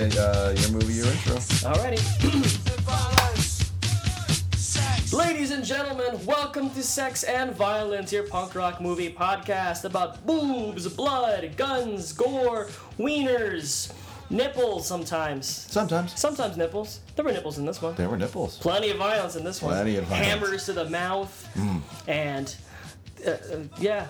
Uh, your movie, your intro. Alrighty. Ladies and gentlemen, welcome to Sex and Violence, your punk rock movie podcast about boobs, blood, guns, gore, wieners, nipples sometimes. Sometimes. Sometimes nipples. There were nipples in this one. There were nipples. Plenty of violence in this one. Plenty of violence. Hammers to the mouth. And, uh, uh, yeah,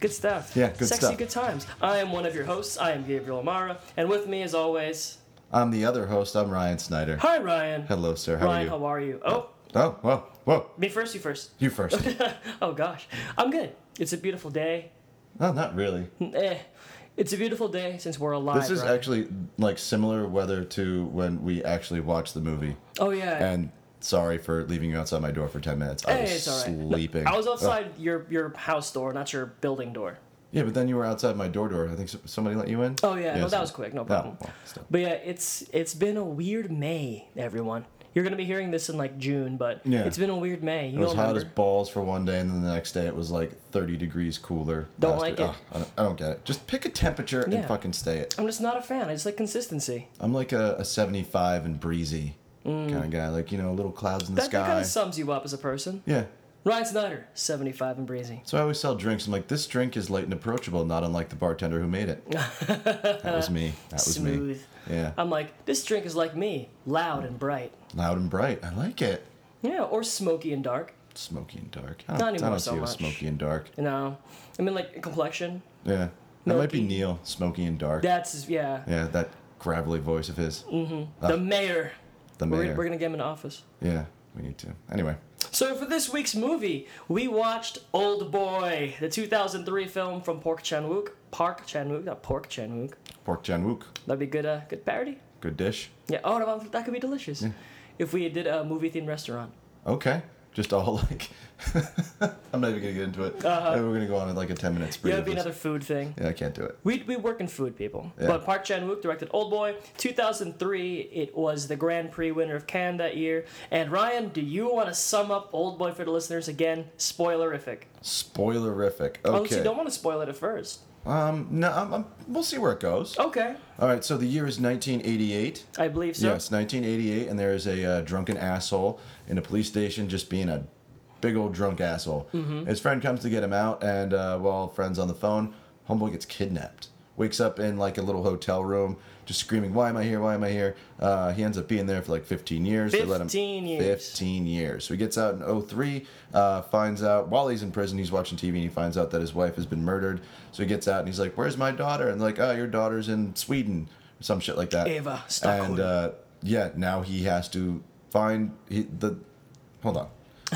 good stuff. Yeah, good Sexy stuff. good times. I am one of your hosts. I am Gabriel Amara. And with me, as always, I'm the other host. I'm Ryan Snyder. hi, Ryan. Hello, sir. How Ryan, are you? how are you? Oh, Oh, whoa, whoa. me first, you first. You first. oh gosh, I'm good. It's a beautiful day. no, not really. Eh, it's a beautiful day since we're alive. This is right? actually like similar weather to when we actually watched the movie. Oh yeah. And sorry for leaving you outside my door for 10 minutes. I hey, was it's all right. No, sleeping. I was Oh, outside your your house door, not your building door. Yeah, but then you were outside my door door. I think somebody let you in. Oh yeah, no, so- that was quick, no problem. well. But yeah, it's it's been a weird May, everyone. You're gonna be hearing this in like June, but Yeah. it's been a weird May. You It was hot remember? as balls for one day, and then the next day it was like 30 degrees cooler. Don't like week- it. Ugh, I, don't, I don't get it. Just pick a temperature Yeah. and fucking stay it. I'm just not a fan. I just like consistency. I'm like a, a 75 and breezy kind of guy. Like, you know, little clouds in the Mm. That, that kind of sums you up as a person. yeah. Ryan Snyder, 75 and breezy. So I always sell drinks. I'm like, this drink is light and approachable, not unlike the bartender who made it. that was me. That was me. Smooth. Yeah. I'm like, this drink is like me, loud and bright. Loud and bright. I like it. Yeah, or smoky and dark. Smoky and dark. I don't, Not I anymore don't so see much. smoky and dark. You know, I mean, like complexion. Yeah. That might be Neil, smoky and dark. That's yeah. yeah, that gravelly voice of his. Mm-hmm. The mayor. The We're, mayor. we're gonna get him in office. Yeah, we need to. Anyway. So for this week's movie, we watched Old Boy, the 2003 film from Park Chan Wook. Park Chan Wook, not Pork Chan Wook. Pork Chan Wook. That'd be good. Uh, good parody. Good dish. Yeah. Oh, no, that could be delicious. If we did a movie themed restaurant. Okay. Just all like. I'm not even gonna get into it. Uh-huh. We're gonna go on like a 10 minute spree. Yeah, it'd be this. another food thing. Yeah, I can't do it. We, we work in food, people. Yeah. But Park Chan Wook directed Old Boy. 2003, it was the Grand Prix winner of Cannes that year. And Ryan, do you want to sum up Old Boy for the listeners again? Spoilerific. Spoilerific. Okay. Oh, you don't want to spoil it at first. Um, no, I'm, I'm, we'll see where it goes. Okay. All right, so the year is 1988. I believe so. Yes, 1988, and there is a uh, drunken asshole in a police station just being a big old drunk asshole. Mm-hmm. His friend comes to get him out, and uh, while friend's on the phone, homeboy gets kidnapped. Wakes up in like a little hotel room, just screaming, "Why am I here? Why am I here?" Uh, he ends up being there for like 15 years. They let him 15 years. 15 years. So he gets out in 03, uh, finds out while he's in prison, he's watching TV and he finds out that his wife has been murdered. So he gets out and he's like, "Where's my daughter?" And like, "Oh, your daughter's in Sweden." Some shit like that. Eva Stockholm. And uh, yeah, now he has to find he, the. Hold on.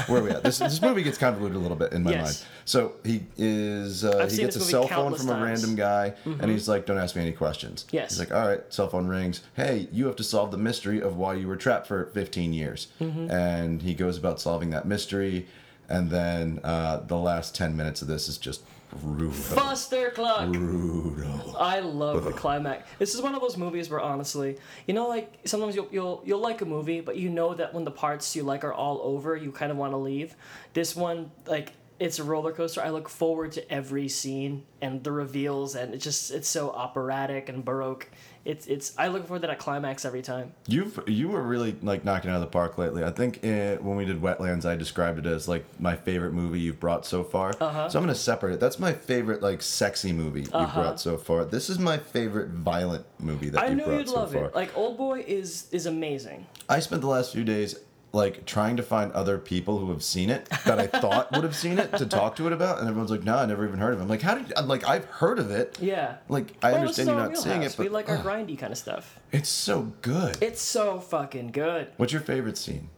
Where are we at? This, this movie gets convoluted a little bit in my Yes. mind. So he is uh, he gets a cell phone from a random guy, and he's like, "Don't ask me any questions." Yes. He's like, "All right." Cell phone rings. Hey, you have to solve the mystery of why you were trapped for 15 years. Mm-hmm. And he goes about solving that mystery, and then uh, the last 10 minutes of this is just brutal. Foster Cluck. Brutal. I love the climax. This is one of those movies where honestly, you know, like sometimes you'll you'll you'll like a movie, but you know that when the parts you like are all over, you kind of want to leave. This one, like, it's a roller coaster. I look forward to every scene and the reveals, and it's just it's so operatic and baroque. It's it's I look forward to that climax every time. You've you were really like knocking out of the park lately. I think uh when we did Wetlands, I described it as like my favorite movie you've brought so far. Uh-huh. So I'm gonna separate it. That's my favorite like sexy movie you've Uh-huh. brought so far. This is my favorite violent movie that I you've knew brought you'd so love far. it. Like Old Boy is is amazing. I spent the last few days like trying to find other people who have seen it that I thought would have seen it to talk to it about, and everyone's like, "No, I never even heard of it." I'm like, "How did? I'm like, I've heard of it. Yeah. Like, I Well, understand you're our not seeing it, but we like our ugh, grindy kind of stuff. it's so good." It's so fucking good. What's your favorite scene?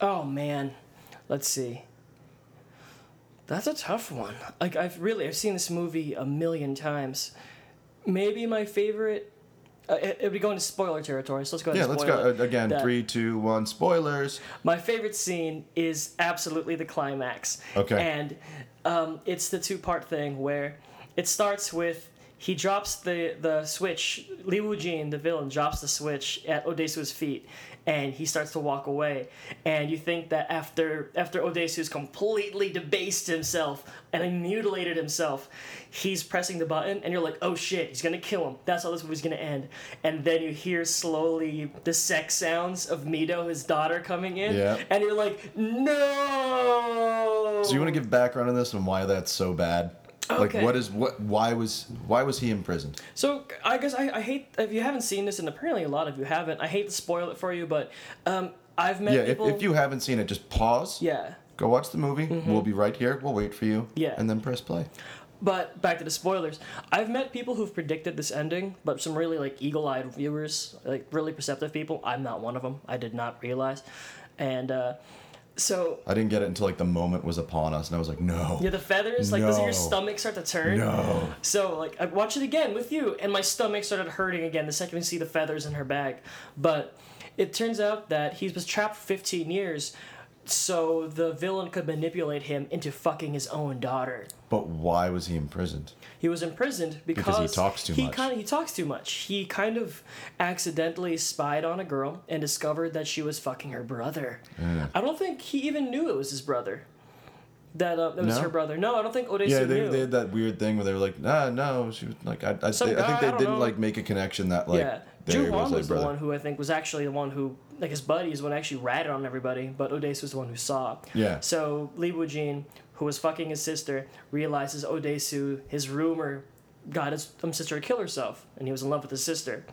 Oh man, let's see. That's a tough one. Like I've really I've seen this movie a million times. Maybe my favorite. Uh, it, it would be going to spoiler territory, so let's go. ahead Yeah, let's go it. uh, again. That- Three, two, one. Spoilers. My favorite scene is absolutely the climax. Okay. And um, it's the two part thing where it starts with he drops the the switch. Lee Woo Jin, the villain, drops the switch at Odesu's feet, and he starts to walk away. And you think that after after Odesu's completely debased himself and mutilated himself, he's pressing the button, and you're like, oh shit, he's gonna kill him. That's how this movie's gonna end. And then you hear slowly the sex sounds of Mi-do, his daughter, coming in, Yeah. and you're like, no. So you want to give background on this and why that's so bad? Like what is what? Why was why was he imprisoned? So I guess I, I hate if you haven't seen this, and apparently a lot of you haven't. I hate to spoil it for you, but um, I've met Yeah, if, people. if you haven't seen it, just pause. yeah, Go watch the movie. We'll be right here. We'll wait for you. Mm-hmm. Yeah. And then press play. but back to the spoilers. I've met people who've predicted this ending, but some really like eagle-eyed viewers, like really perceptive people. I'm not one of them. I did not realize, and uh, so I didn't get it until like the moment was upon us, and I was like, no. yeah, the feathers like doesn't your stomach start to turn? No. So like I watched it again with you, and my stomach started hurting again the second we see the feathers in her bag. But it turns out that he was trapped for 15 years, so the villain could manipulate him into fucking his own daughter. But why was he imprisoned? He was imprisoned because, he talks too he much. Kind of, he talks too much. He kind of accidentally spied on a girl and discovered that she was fucking her brother. I don't think he even knew it was his brother. That uh, it was No? her brother. No, I don't think Odesu Yeah, they, knew. they had that weird thing where they were like, nah, no, she was like, I, I, they- I think they don't didn't know. like make a connection that like yeah, Ju Hwan was the one who I think was actually the one who, like his buddies, one actually ratted on everybody, but Odesu was the one who saw. Yeah. So Lee Woo Jin, who was fucking his sister, realizes Odesu, his rumor, got his um, sister to kill herself, and he was in love with his sister.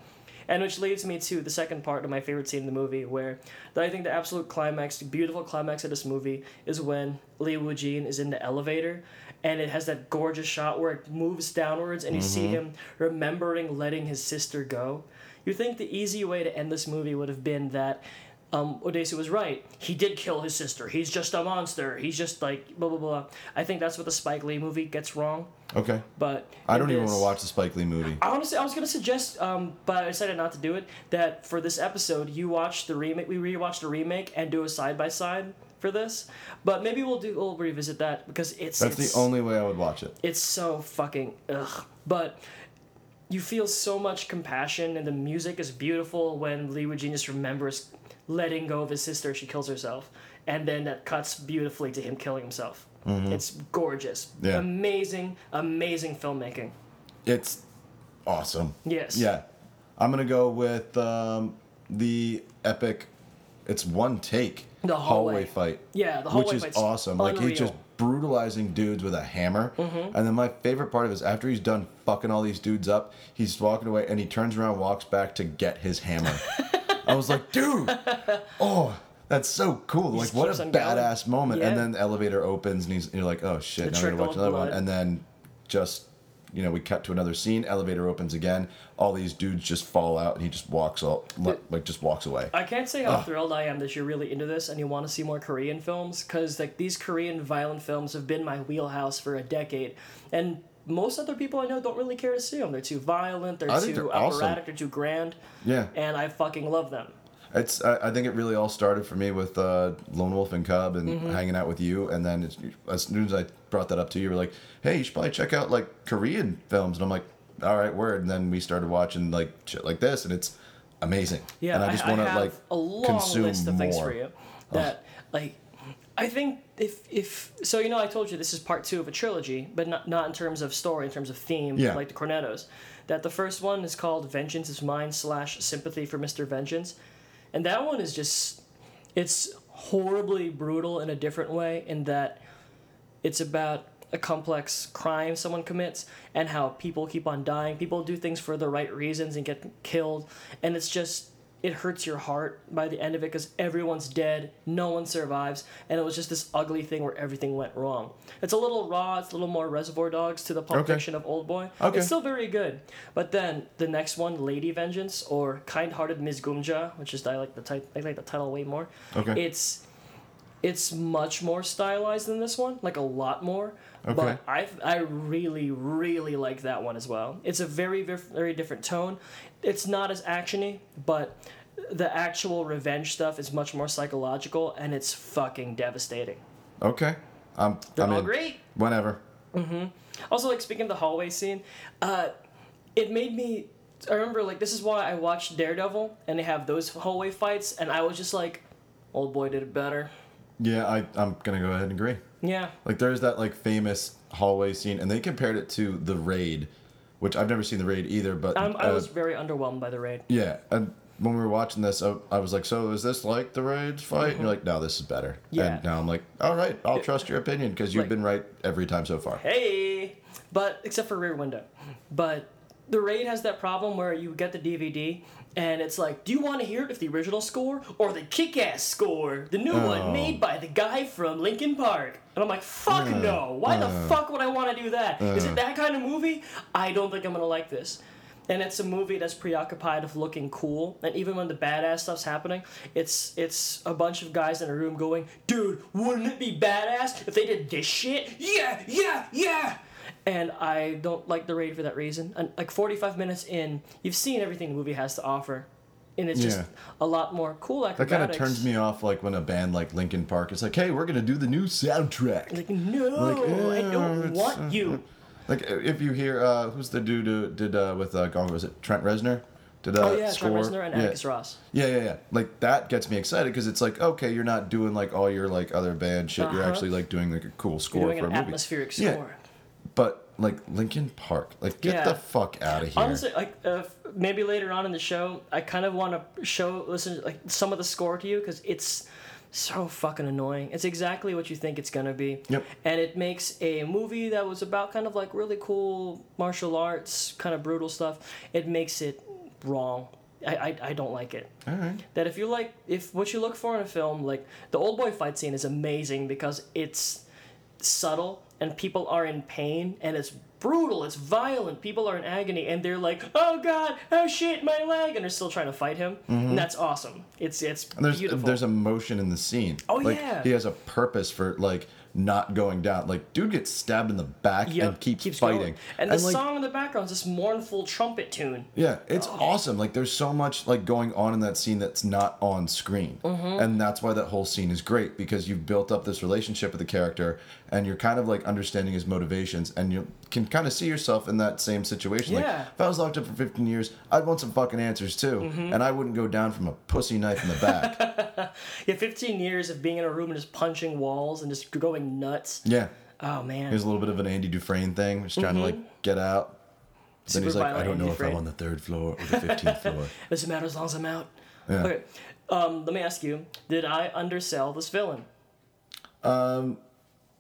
And which leads me to the second part of my favorite scene in the movie, where that I think the absolute climax, the beautiful climax of this movie, is when Lee Woo Jin is in the elevator, and it has that gorgeous shot where it moves downwards, and you see him remembering letting his sister go. You think the easy way to end this movie would have been that um, Odesu was right. He did kill his sister. He's just a monster. He's just like blah blah blah. I think that's what the Spike Lee movie gets wrong. Okay. But I don't even want to watch the Spike Lee movie. I honestly, I was gonna suggest, um, but I decided not to do it. That for this episode, you watch the remake. We rewatch the remake and do a side by side for this. But maybe we'll do. We'll revisit that because it's That's it's, the only way I would watch it. It's so fucking ugh. But you feel so much compassion, and the music is beautiful when Lee Woo just remembers letting go of his sister. She kills herself, and then that cuts beautifully to him killing himself. It's gorgeous, Mm-hmm. Yeah. amazing, amazing filmmaking. It's awesome. Yes. Yeah. I'm gonna go with um, the epic. It's one take. The hallway. fight. Yeah, the hallway fight. which is awesome. Like he's just unreal. Brutalizing dudes with a hammer. Mm-hmm. And then my favorite part of it is after he's done fucking all these dudes up, he's walking away and he turns around, and walks back to get his hammer. I was like, dude, oh. That's so cool! Like, what a on going. badass moment! Yeah. And then the elevator opens, and he's and you're like, "Oh shit!" The now I gotta watch another one. And then, just you know, we cut to another scene. Elevator opens again. All these dudes just fall out, and he just walks all like just walks away. I can't say how thrilled I am that you're really into this and you want to see more Korean films because like these Korean violent films have been my wheelhouse for a decade, and most other people I know don't really care to see them. They're too violent. They're I too they're awesome. operatic. They're too grand, Yeah, and I fucking love them. It's. I, I think it really all started for me with uh, Lone Wolf and Cub and Mm-hmm. hanging out with you, and then as soon as I brought that up to you, you were like, "Hey, you should probably check out like Korean films," and I'm like, "All right, word." And then we started watching like shit like this, and it's amazing. Yeah, and I just want to like a long consume list of more. things for you. That like, I think if if so, you know, I told you this is part two of a trilogy, but not not in terms of story, in terms of theme, Yeah. like the Cornettos. That the first one is called "Vengeance Is Mine" slash "Sympathy for Mister Vengeance," and that one is just it's horribly brutal in a different way in that it's about a complex crime someone commits and how people keep on dying. People do things for the right reasons and get killed, and it's just it hurts your heart by the end of it because everyone's dead, no one survives, and it was just this ugly thing where everything went wrong. It's a little raw, it's a little more Reservoir Dogs to the Pulp Okay. Fiction of Old Boy. Okay. It's still very good, but then the next one, Lady Vengeance or Kind Hearted Ms. Gumja, which is I like the I like the title way more. Okay. It's it's much more stylized than this one, like a lot more. Okay. But I I really really like that one as well. It's a very very, different tone. It's not as actiony, but the actual revenge stuff is much more psychological and it's fucking devastating. Okay, um, They're I'm all in. great. Whenever. Also, like speaking of the hallway scene, uh, it made me. I remember like this is why I watched Daredevil and they have those hallway fights, and I was just like, old boy did it better. Yeah, I I'm gonna go ahead and agree. Yeah. Like there's that like famous hallway scene, and they compared it to the raid, which I've never seen the raid either. But I'm, I uh, was very underwhelmed by the raid. yeah, and when we were watching this, I, I was like, "So is this like the raid fight?" And you're like, "No, this is better." Mm-hmm. Yeah. And now I'm like, "All right, I'll trust your opinion because you've Like- been right every time so far." Hey, but except for Rear Window, but the raid has that problem where you get the DVD and it's like, do you want to hear it with the original score or the kick-ass score, the new Oh. one made by the guy from Linkin Park? And I'm like, fuck no! Why the fuck would I want to do that? Is it that kind of movie? I don't think I'm gonna like this. And it's a movie that's preoccupied of looking cool, and even when the badass stuff's happening, it's it's a bunch of guys in a room going, "Dude, wouldn't it be badass if they did this shit? Yeah, yeah, yeah!" And I don't like the raid for that reason. And like 45 minutes in, you've seen everything the movie has to offer, and it's just Yeah. a lot more cool That kind of turns me off, like when a band like Linkin Park is like, "Hey, we're gonna do the new soundtrack." Like, no, Like, I eh, don't it's, want uh, you. Like if you hear, uh, who's the dude who did uh, with uh, Gone? Was it Trent Reznor? Did uh, oh yeah, score? Trent Reznor and yeah. Atticus Ross. Yeah, yeah, yeah. Like that gets me excited because it's like okay, you're not doing like all your like other band shit. You're Uh-huh. actually like doing like a cool score You're for an a movie. atmospheric Yeah. But like Linkin Park, like get Yeah. the fuck out of here. Honestly, like uh, maybe later on in the show, I kind of want to show listen like some of the score to you because it's so fucking annoying. It's exactly what you think it's gonna be. Yep. And it makes a movie that was about kind of like really cool martial arts, kind of brutal stuff. It makes it wrong. I, I, I don't like it. all right. That if you like, if what you look for in a film, like the old boy fight scene is amazing because it's subtle and people are in pain and it's brutal, it's violent. People are in agony and they're like, "Oh God, oh shit, my leg," and they're still trying to fight him. Mm-hmm. And that's awesome. It's it's And there's beautiful. there's emotion in the scene. Oh, like, yeah. He has a purpose for like not going down. Like dude gets stabbed in the back Yep, and keeps, keeps fighting. going. And the like, song in the background is this mournful trumpet tune. Yeah, it's Oh. awesome. Like there's so much like going on in that scene that's not on screen. Mm-hmm. And that's why that whole scene is great because you've built up this relationship with the character and you're kind of like understanding his motivations and you can kind of see yourself in that same situation. Yeah. Like if I was locked up for 15 years, I'd want some fucking answers too. Mm-hmm. And I wouldn't go down from a pussy knife in the back. Yeah, 15 years of being in a room and just punching walls and just going nuts. yeah. Oh man. Here's a little bit of an Andy Dufresne thing, just trying to like get out. Then Super he's like, I don't know if I'm on the third floor or the 15th floor. Doesn't matter as long as I'm out. Yeah. Okay. Um, let me ask you: Did I undersell this villain?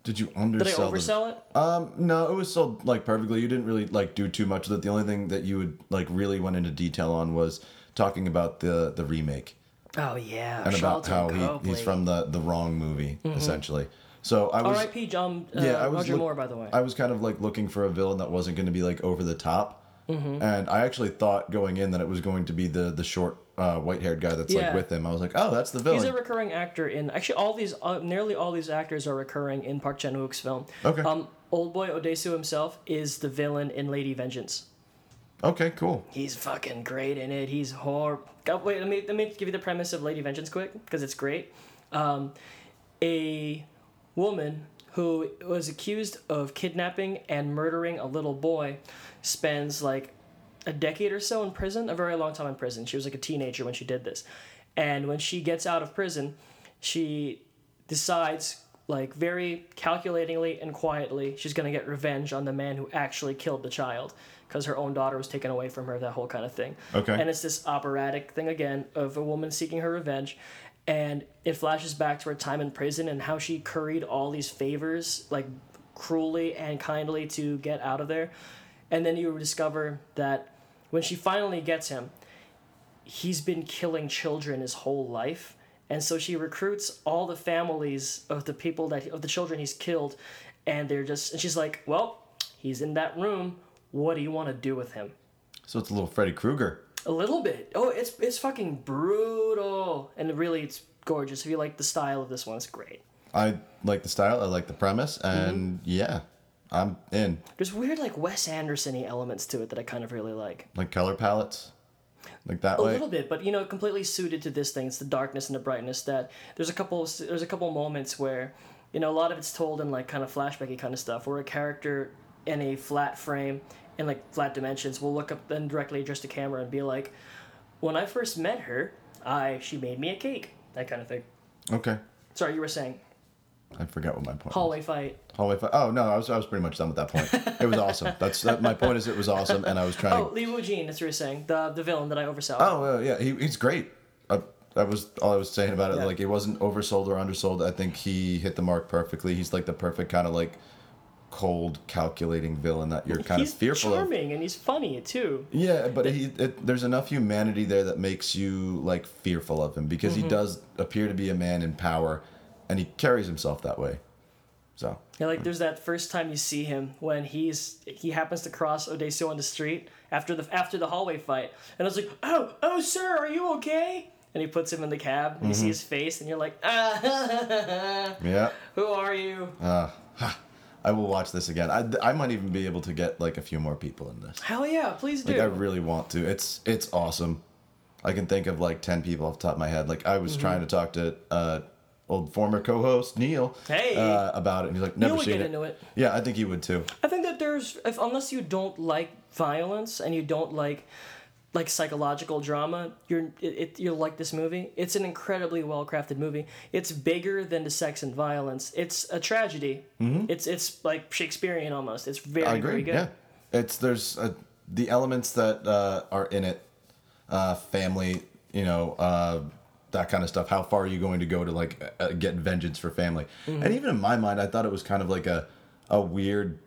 Did you undersell? Did I oversell it? Um, no, it was sold like perfectly. You didn't really like do too much with it. The only thing that you would like really went into detail on was talking about the the remake Oh yeah, and about Sharlto how he, he's from the the wrong movie essentially. So I was R.I.P. John uh, yeah, I was Roger look- Moore, by the way. I was kind of like looking for a villain that wasn't going to be like over the top. Mm-hmm. And I actually thought going in that it was going to be the the short uh, white haired guy that's Yeah. like with him. I was like, oh, that's the villain. He's a recurring actor in actually all these, uh, nearly all these actors are recurring in Park Chan Wook's film. Okay. Um, Old Boy Odesu himself is the villain in Lady Vengeance. okay, cool. He's fucking great in it. He's horrible. Wait, let me let me give you the premise of Lady Vengeance quick because it's great. Um, a woman who was accused of kidnapping and murdering a little boy spends like a decade or so in prison, a very long time in prison. She was like a teenager when she did this. And when she gets out of prison, she decides like very calculatingly and quietly she's going to get revenge on the man who actually killed the child because her own daughter was taken away from her that whole kind of thing Okay. and it's this operatic thing again of a woman seeking her revenge and it flashes back to her time in prison and how she curried all these favors like cruelly and kindly to get out of there. And then you discover that when she finally gets him he's been killing children his whole life. And so she recruits all the families of the people that of the children he's killed and they're just and she's like well he's in that room. What do you want to do with him? So it's a little Freddy Krueger. A little bit oh it's it's fucking brutal and really it's gorgeous if you like the style of this one it's great I like the style. I like the premise, Mm-hmm. and yeah, I'm in. there's weird like wes anderson-y elements to it that i kind of really like Like color palettes, like that a way. little bit, but you know, completely suited to this thing. It's the darkness and the brightness. That there's a couple there's a couple moments where you know a lot of it's told in like kind of flashbacky kind of stuff, where a character in a flat frame in like flat dimensions will look up and directly address the camera and be like, "When I first met her, I she made me a cake." That kind of thing. Okay. Sorry, you were saying I forgot what my point. was. hallway fight. Hallway fight. Oh no, I was I was pretty much done with that point. It was awesome. That's that. My point is, it was awesome, and I was trying. Oh, Lee Woo Jin, that's what you're saying. The the villain that I oversaw. Oh uh, yeah, he, he's great. Uh, that was all I was saying about it. Yeah. Like it wasn't oversold or undersold. I think he hit the mark perfectly. He's like the perfect kind of like cold, calculating villain that you're kind he's of fearful of. charming and he's funny too. Yeah, but he it, there's enough humanity there that makes you like fearful of him because Mm-hmm. he does appear to be a man in power, and he carries himself that way. So Yeah, like there's that first time you see him when he's he happens to cross Odesio on the street after the after the hallway fight, and I was like, oh oh sir, are you okay? And he puts him in the cab, and you Mm-hmm. see his face, and you're like, ah, yeah, who are you? uh, ha, I will watch this again. I, I might even be able to get like a few more people in this. Hell yeah, please do. Like I really want to. It's it's awesome. I can think of like ten people off the top of my head. Like I was Mm-hmm. trying to talk to uh, old former co-host Neil Hey. uh, about it, and he's like, never Neil would seen get it. into it. Yeah, I think he would too. I think that there's if unless you don't like violence and you don't like like psychological drama, you're it, it you'll like this movie. It's an incredibly well crafted movie. It's bigger than the sex and violence. It's a tragedy. It's it's like Shakespearean almost. It's very Mm-hmm. I agree. very good. Yeah, it's there's uh, the elements that uh, are in it, uh, family, you know, uh, that kind of stuff. How far are you going to go to like uh, get vengeance for family? Mm-hmm. And even in my mind, I thought it was kind of like a a weird,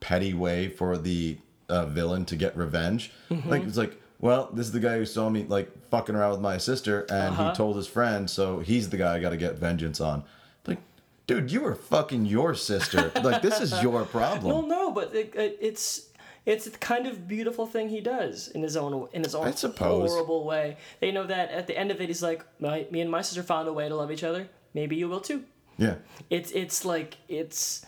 petty way for the uh, villain to get revenge. Mm-hmm. Like it's like. Well, this is the guy who saw me like fucking around with my sister, and Uh-huh. he told his friend, so he's the guy I got to get vengeance on. Like, dude, you were fucking your sister. like, this is your problem. Well, no, but it, it, it's it's the kind of beautiful thing he does in his own in his own horrible way. They know that at the end of it, he's like, my, "Me and my sister found a way to love each other. Maybe you will too." yeah. it's it's like it's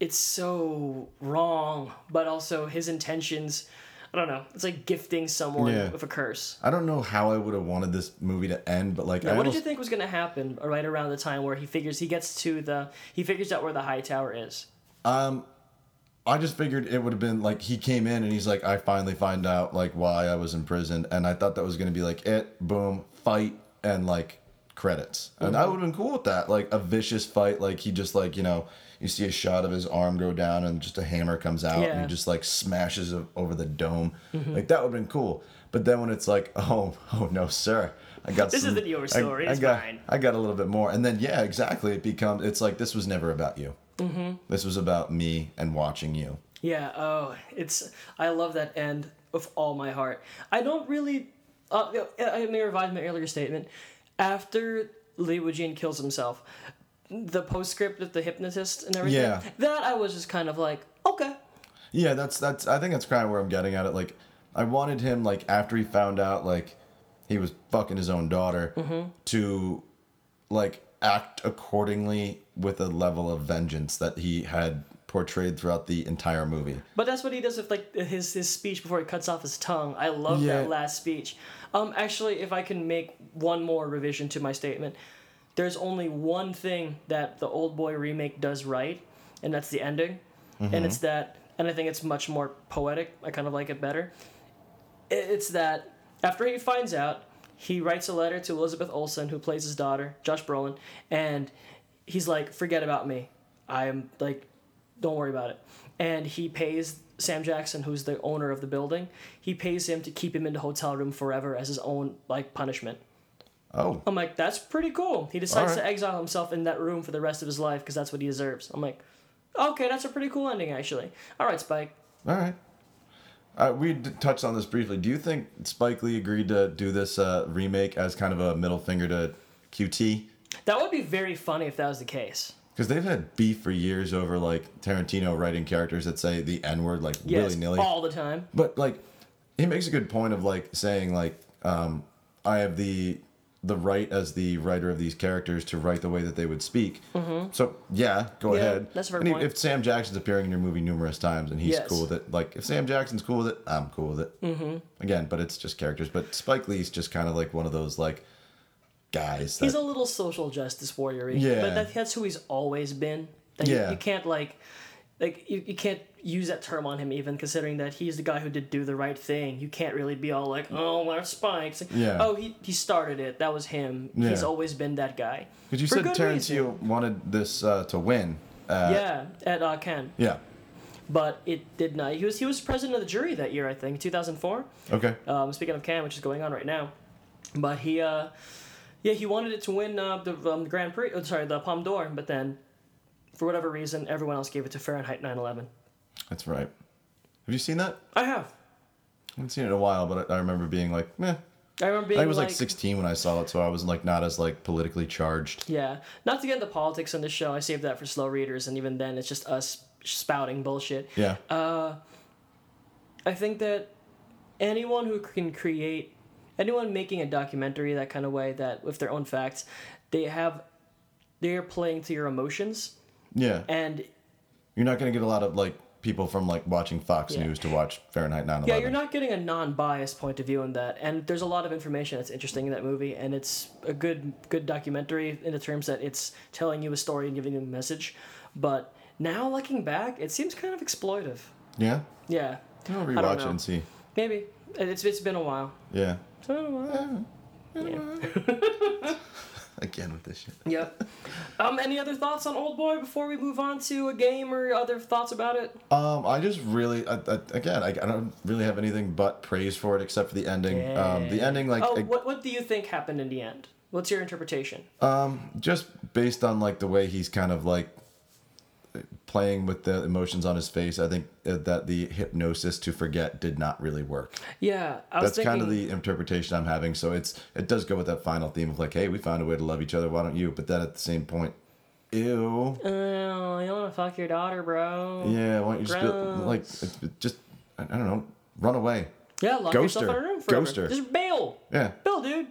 it's so wrong but also his intentions i don't know it's like gifting someone Yeah. with a curse I don't know how I would have wanted this movie to end, but like, now, I what did almost, you think was going to happen right around the time where he figures he gets to the he figures out where the high tower is Um I just figured it would have been like he came in and he's like, I finally find out like why I was in prison, and I thought that was gonna be like it, boom, fight, and like credits, and. I would have been cool with that, like a vicious fight, like he just like you know. You see a shot of his arm go down, and just a hammer comes out, and Yeah. Mm-hmm. he just like smashes it over the dome. Like that would have been cool. But then when it's like, oh, oh no, sir, I got This some, isn't your story, I, it's got, mine. I got a little bit more, and then yeah, exactly. It becomes it's like this was never about you. Mm-hmm. This was about me and watching you. yeah oh it's i love that end with all my heart i don't really uh, i may revise my earlier statement after Lee Woo-jin kills himself the postscript with the hypnotist and everything Yeah. that i was just kind of like okay Yeah, that's that's. I think that's kind of where I'm getting at it. Like, I wanted him like after he found out like he was fucking his own daughter to like act accordingly with a level of vengeance that he had portrayed throughout the entire movie. But that's what he does with like his his speech before he cuts off his tongue. I love Yeah. that last speech. Um, actually, if I can make one more revision to my statement, there's only one thing that the Old Boy remake does right, and that's the ending, and mm-hmm. it's that, and I think it's much more poetic. I kind of like it better. It's that after he finds out, he writes a letter to Elizabeth Olsen, who plays his daughter, Josh Brolin, and he's like, "Forget about me. I'm like, don't worry about it." And he pays Sam Jackson, who's the owner of the building, he pays him to keep him in the hotel room forever as his own like punishment. Oh, I'm like, that's pretty cool. He decides Alright. to exile himself in that room for the rest of his life because that's what he deserves. I'm like, okay, that's a pretty cool ending actually. All right, Spike. all right. Uh, we touched on this briefly. Do you think Spike Lee agreed to do this uh, remake as kind of a middle finger to QT? That would be very funny if that was the case. Because they've had beef for years over like Tarantino writing characters that say the N word like Yes, willy nilly. all the time. But like, he makes a good point of like saying like, um, I have the the right as the writer of these characters to write the way that they would speak. Mm-hmm. So yeah, go Yeah, ahead. that's a and point. If Sam Jackson's appearing in your movie numerous times and he's Yes. cool with it, like if Sam Jackson's cool with it, I'm cool with it. Mm-hmm. Again, but it's just characters. But Spike Lee's just kind of like one of those like guys. That, He's a little social justice warrior. Yeah. But that, that's who he's always been. That you- Yeah. You, can't like like you, you can't use that term on him even considering that he's the guy who did do the right thing. You can't really be all like, oh, we're spikes. Yeah. Oh, he he started it. That was him. yeah. He's always been that guy. Because you For said Tarantino wanted this uh, to win. Uh, yeah, at uh, Cannes, Yeah. but it did not. He was he was president of the jury that year, I think, two thousand four. Okay. Um, speaking of Cannes, which is going on right now, but he, uh, yeah, he wanted it to win uh, the um, Grand Prix. Oh, sorry, the Palme d'Or, but then, for whatever reason, everyone else gave it to Fahrenheit 9/11. That's right. Have you seen that? I have. I haven't seen it in a while, but I, I remember being like, meh. I remember being I was like, like 16 when I saw it, so I was like not as like politically charged. Yeah, not to get into politics on this show. I saved that for slow readers, and even then, it's just us spouting bullshit. Yeah. Uh, I think that anyone who can create, anyone making a documentary that kind of way, that with their own facts, they have, they are playing to your emotions, yeah. and You're not gonna get a lot of like people from like watching Fox Yeah. News to watch Fahrenheit 9/11. yeah, you're not getting a non-biased point of view in that. And there's a lot of information that's interesting in that movie, and it's a good, good documentary in the terms that it's telling you a story and giving you a message. But now looking back, it seems kind of exploitive. Yeah. Yeah, I'll don't rewatch it and see. maybe it's it's been a while. Yeah. It's been a while. Yeah. Again with this shit. Yep. Um, any other thoughts on Old Boy before we move on to a game or other thoughts about it? Um, I just really, I, I, again, I, I don't really have anything but praise for it except for the ending. Um, the ending, like, oh, what what do you think happened in the end? What's your interpretation? um, just based on like the way he's kind of like playing with the emotions on his face, I think that the hypnosis to forget did not really work. Yeah, I was That's thinking. kind of the interpretation I'm having. So it's it does go with that final theme of like, hey, we found a way to love each other. Why don't you? But then at the same point, ew. Oh, you want to fuck your daughter, bro? Yeah, why don't you just be, like Gross. it's- it just I don't know, run away. Yeah, lock Ghost yourself in a room forever. Ghost her. Just bail. Yeah, Bill, dude.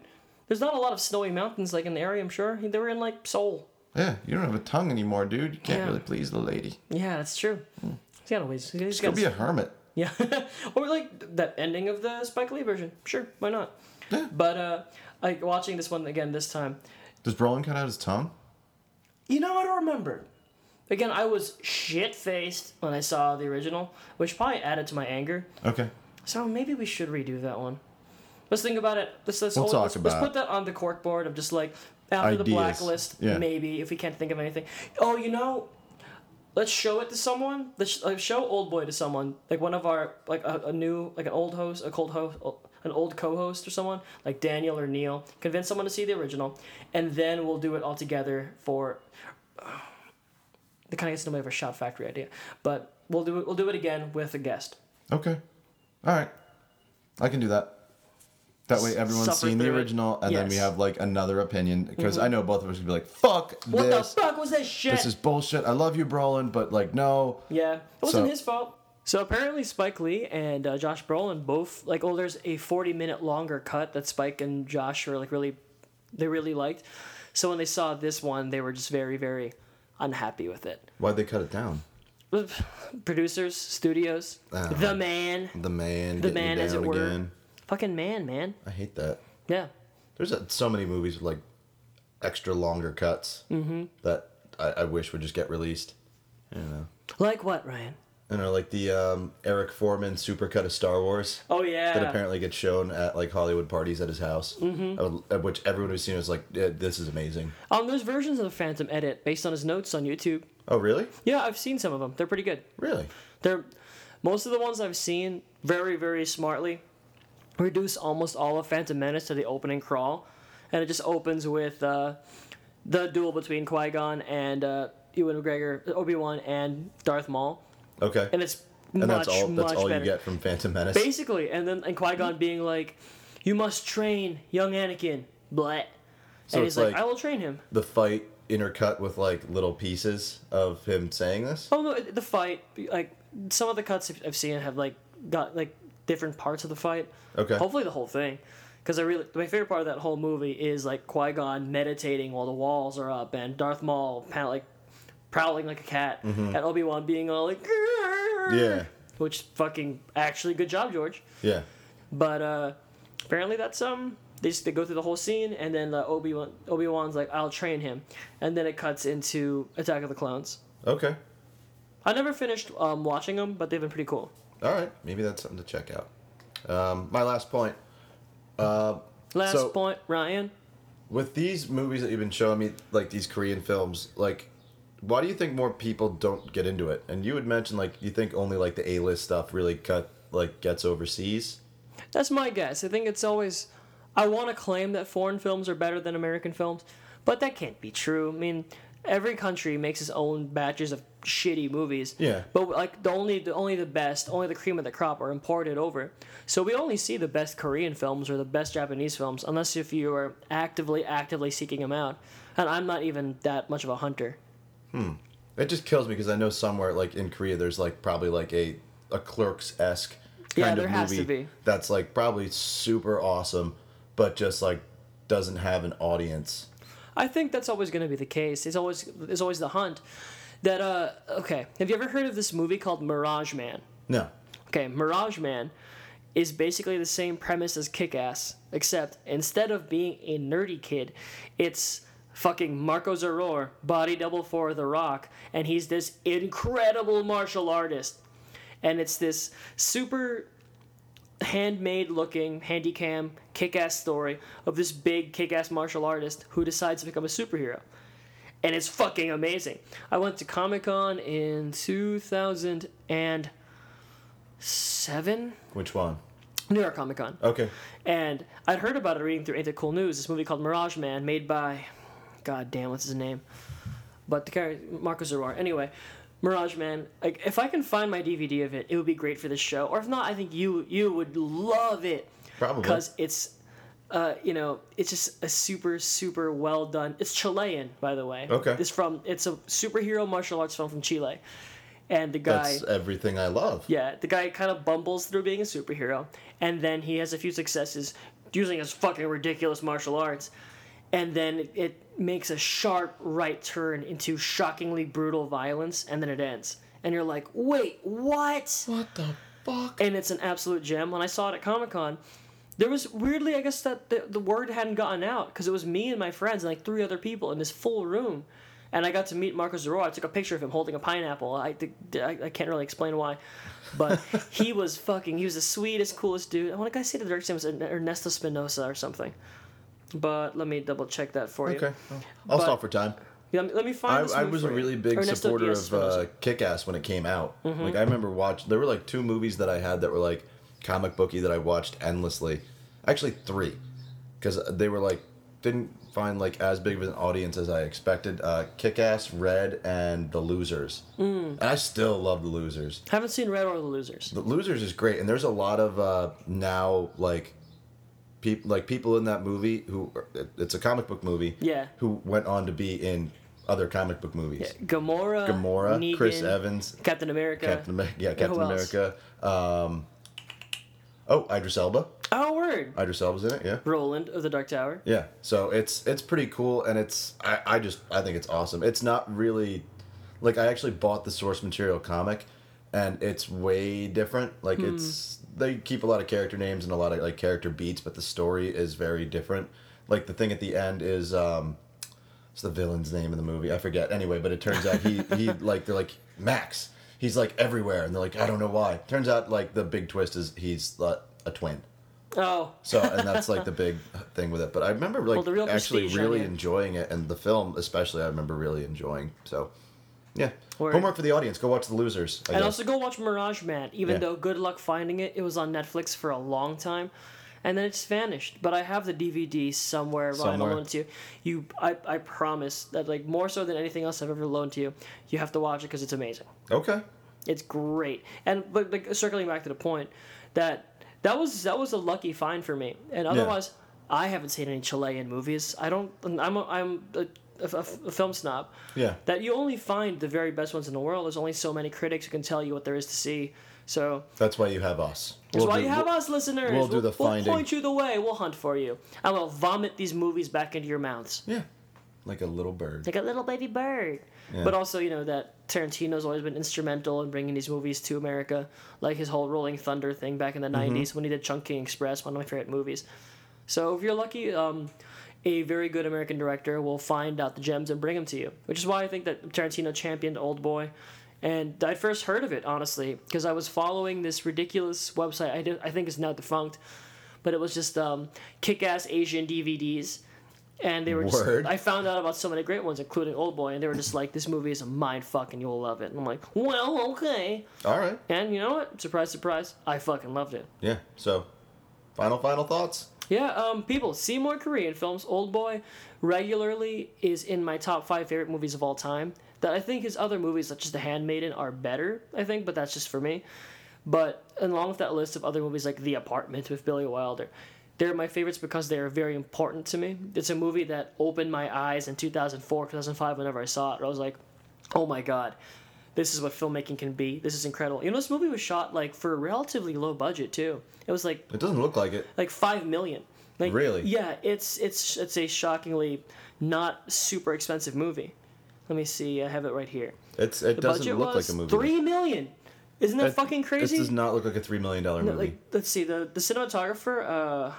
There's not a lot of snowy mountains like in the area. I'm sure they were in like Seoul. Yeah. You don't have a tongue anymore, dude. You can't Yeah. really please the lady. Yeah, that's true. He's got a ways. He's Just got go be a hermit. Yeah, or like that ending of the Spike Lee version. Sure, why not? Yeah. But uh, like watching this one again this time, Does Brolin cut out his tongue? you know I don't remember. Again, I was shit faced when I saw the original, which probably added to my anger. Okay. So maybe we should redo that one. Let's think about it. Let's let's, We'll hold- let's, let's put that on the cork board of just like after the blacklist, Yeah. maybe if we can't think of anything. Oh, you know, let's show it to someone. Let's like, show Old Boy to someone, like one of our like a, a new like an old host, a cold host, an old co-host or someone like Daniel or Neil. Convince someone to see the original, and then we'll do it all together for. the kind of gets in the way of a shot factory idea, but we'll do it. We'll do it again with a guest. Okay. All right. I can do that. That way everyone's seen the original, and then we Mm-hmm. have like another opinion because I know both of us would be like, "Fuck What this! the fuck was that shit? This is bullshit. I love you, Brolin, but like, no." Yeah, it wasn't So- his fault. So apparently, Spike Lee and uh, Josh Brolin both like. Oh, there's a 40 minute longer cut that Spike and Josh were like really, they really liked. So when they saw this one, they were just very, very unhappy with it. Why'd they cut it down? Producers, studios, Uh-huh. the man, The man. the man, as it were, again. Fucking man, man. I hate that. Yeah, There's uh so many movies with like extra longer cuts that I, I wish would just get released. You know. like what, Ryan? And know, like the um, Eric Forman supercut of Star Wars Oh yeah, that apparently gets shown at like Hollywood parties at his house, mm-hmm. at which everyone who's seen it was like, yeah, "This is amazing." um, there's versions of the Phantom edit based on his notes on YouTube. Oh, really? Yeah, I've seen some of them. They're pretty good. Really? They're most of the ones I've seen very very smartly reduce almost all of Phantom Menace to the opening crawl, and it just opens with uh, the duel between Qui Gon and uh, Ewan McGregor, Obi Wan, and Darth Maul, Okay. and it's And much that's all. That's much all better. you get from Phantom Menace. Basically, and then and Qui Gon being like, "You must train young Anakin." Blah. So and he's like, like- "I will train him." the fight intercut with like little pieces of him saying this. Oh no, the fight like some of the cuts I've- I've seen have like got like different parts of the fight. Okay. Hopefully the whole thing, because I really my favorite part of that whole movie is like Qui Gon meditating while the walls are up and Darth Maul kind of like prowling like a cat and Obi Wan being all like Mm-hmm. Yeah. which fucking actually good job George. Yeah. But uh, apparently that's um they just they go through the whole scene and then uh, Obi Wan Obi Wan's like I'll train him, and then it cuts into Attack of the Clones. Okay. I never finished um, watching them, but they've been pretty cool. All right, maybe that's something to check out. Um, my last point. Uh, Last So- point, Ryan. with these movies that you've been showing me, like these Korean films, like, why do you think more people don't get into it? And you had mentioned like you think only like the A list stuff really cut like gets overseas. That's my guess. I think it's always. I want to claim that foreign films are better than American films, but that can't be true. I mean, every country makes its own batches of shitty movies. Yeah. But like the only the only the best, only the cream of the crop are imported over. So we only see the best Korean films or the best Japanese films, unless if you are actively actively seeking them out. And I'm not even that much of a hunter. Hmm. It just kills me because I know somewhere like in Korea there's like probably like a a Clerks esque Yeah, kind there of has movie to be. that's like probably super awesome, but just like doesn't have an audience. I think that's always going to be the case. It's always it's always the hunt. That uh okay, have you ever heard of this movie called Mirage Man? No. Okay, Mirage Man is basically the same premise as Kick Ass, except instead of being a nerdy kid, it's fucking Marko Zaror, body double for The Rock, and he's this incredible martial artist. And it's this super handmade looking handycam kick ass story of this big kick ass martial artist who decides to become a superhero. And it's fucking amazing. I went to Comic Con in 2007, Which one? New York Comic Con. Okay. And I'd heard about it reading through Ain't It Cool News, this movie called Mirage Man, made by, god damn, what's his name? But the character, Marko Zaror. Anyway, Mirage Man. Like, if I can find my DVD of it, it would be great for this show. Or if not, I think you you would love it. Probably. Because it's, uh, you know, it's just a super super well done. It's Chilean, by the way. Okay. It's from it's a superhero martial arts film from Chile, and the guy. That's everything I love. Yeah, the guy kind of bumbles through being a superhero, and then he has a few successes using his fucking ridiculous martial arts, and then it, it makes a sharp right turn into shockingly brutal violence, and then it ends. And you're like, wait, what? What the fuck? And it's an absolute gem. When I saw it at Comic Con, there was weirdly, I guess that the, the word hadn't gotten out because it was me and my friends and like three other people in this full room. And I got to meet Marcus Zaror. I took a picture of him holding a pineapple. I, I, I can't really explain why. But he was fucking, he was the sweetest, coolest dude. I want to say the director's name was Ernesto Spinoza or something. But let me double check that for you. Okay. I'll But- stop for time. Yeah, Let me, find I, this I was a really big Ernesto supporter Diaz of uh, Kick Ass when it came out. Mm-hmm. Like I remember watching. There were like two movies that I had that were like comic booky that I watched endlessly. Actually, three, because they were like didn't find like as big of an audience as I expected. Uh, Kick Ass, Red, and The Losers. Mm. And I still love The Losers. Haven't seen Red or The Losers. The Losers is great, and there's a lot of uh, now like people like people in that movie who it's a comic book movie. Yeah. Who went on to be in other comic book movies. Gamora, Gamora, Negan, Chris Evans, Captain America. Captain America, yeah, who Captain else? America. Um, oh, Idris Elba. Oh, word. Idris Elba's in it, yeah. Roland of the Dark Tower. Yeah, so it's it's pretty cool, and it's I, I just I think it's awesome. It's not really like I actually bought the source material comic, and it's way different. Like Hmm. it's they keep a lot of character names and a lot of like character beats, but the story is very different. Like the thing at the end is um, what's the villain's name in the movie? I forget. Anyway, but it turns out he he like they're like Max. He's like everywhere, and they're like I don't know why. Turns out like the big twist is he's uh, a twin. Oh, So and that's like the big thing with it. But I remember like Well, actually really enjoying it, and the film especially I remember really enjoying. So yeah, Word. homework for the audience: go watch The Losers. I and guess. also go watch Mirage Man. Even Yeah. though good luck finding it, it was on Netflix for a long time, and then it's vanished. But I have the DVD somewhere. Ryan, I'll loan to you. You, I, I promise that like more so than anything else I've ever loaned to you, you have to watch it because it's amazing. okay. It's great. And but like circling back to the point that that was that was a lucky find for me. And otherwise, I haven't seen any Chilean movies. I don't. I'm a, I'm a, a, a film snob. Yeah. That you only find the very best ones in the world. There's only so many critics who can tell you what there is to see. So That's why you have us. that's We'll why do- you have we'll- us, listeners. we'll do the We'll finding. point you the way. We'll hunt for you, and we'll vomit these movies back into your mouths Yeah, like a little bird. like a little baby bird. Yeah. But also, you know that Tarantino's always been instrumental in bringing these movies to America, like his whole Rolling Thunder thing back in the Mm-hmm. '90s when he did Chungking Express, one of my favorite movies. So if you're lucky, um, a very good American director will find out the gems and bring them to you. Which is why I think that Tarantino championed Old Boy, And I first heard of it honestly because I was following this ridiculous website. I did, I think it's now defunct, but it was just um, kick-ass Asian DVDs, and they were just. Word. I found out about so many great ones, including Old Boy, and they were just like, "This movie is a mind fuck, and you'll love it." And I'm like, "Well, okay." All right. And you know what? Surprise, surprise! I fucking loved it. Yeah. So, final final thoughts. Yeah, um, people see more Korean films. Old Boy regularly is in my top five favorite movies of all time. That I think his other movies, such as The Handmaiden, are better. I think, but that's just for me. But along with that list of other movies like The Apartment with Billy Wilder, they're my favorites because they are very important to me. It's a movie that opened my eyes in 2004, 2005, whenever I saw it. I was like, oh my god, this is what filmmaking can be. This is incredible. You know, this movie was shot like for a relatively low budget too. It was like It doesn't look like it. like five million. Like, Really? Yeah, it's it's it's a shockingly not super expensive movie. Let me see. I have it right here. It's it The doesn't look like a movie. three million. Isn't that It- fucking crazy? This does not look like a three million dollar No, movie. like let's see the the cinematographer. Uh,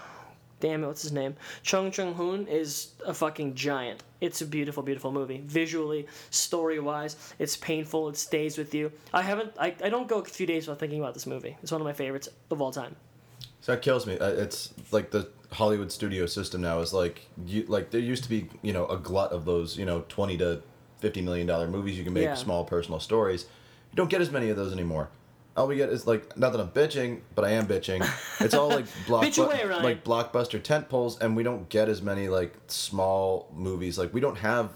damn it, what's his name? Chung Chung Hoon is a fucking giant. It's a beautiful, beautiful movie. Visually, story wise, it's painful. It stays with you. I haven't. I, I don't go a few days without thinking about this movie. It's one of my favorites of all time. So that kills me. Uh, It's like the Hollywood studio system now is like you like there used to be you know a glut of those you know twenty to fifty million dollar movies you can make Yeah. small personal stories. You don't get as many of those anymore. All we get is like not that I'm bitching, but I am bitching. It's all like Bitch away, blockbuster Ryan. like blockbuster tent poles, and we don't get as many like small movies. Like we don't have.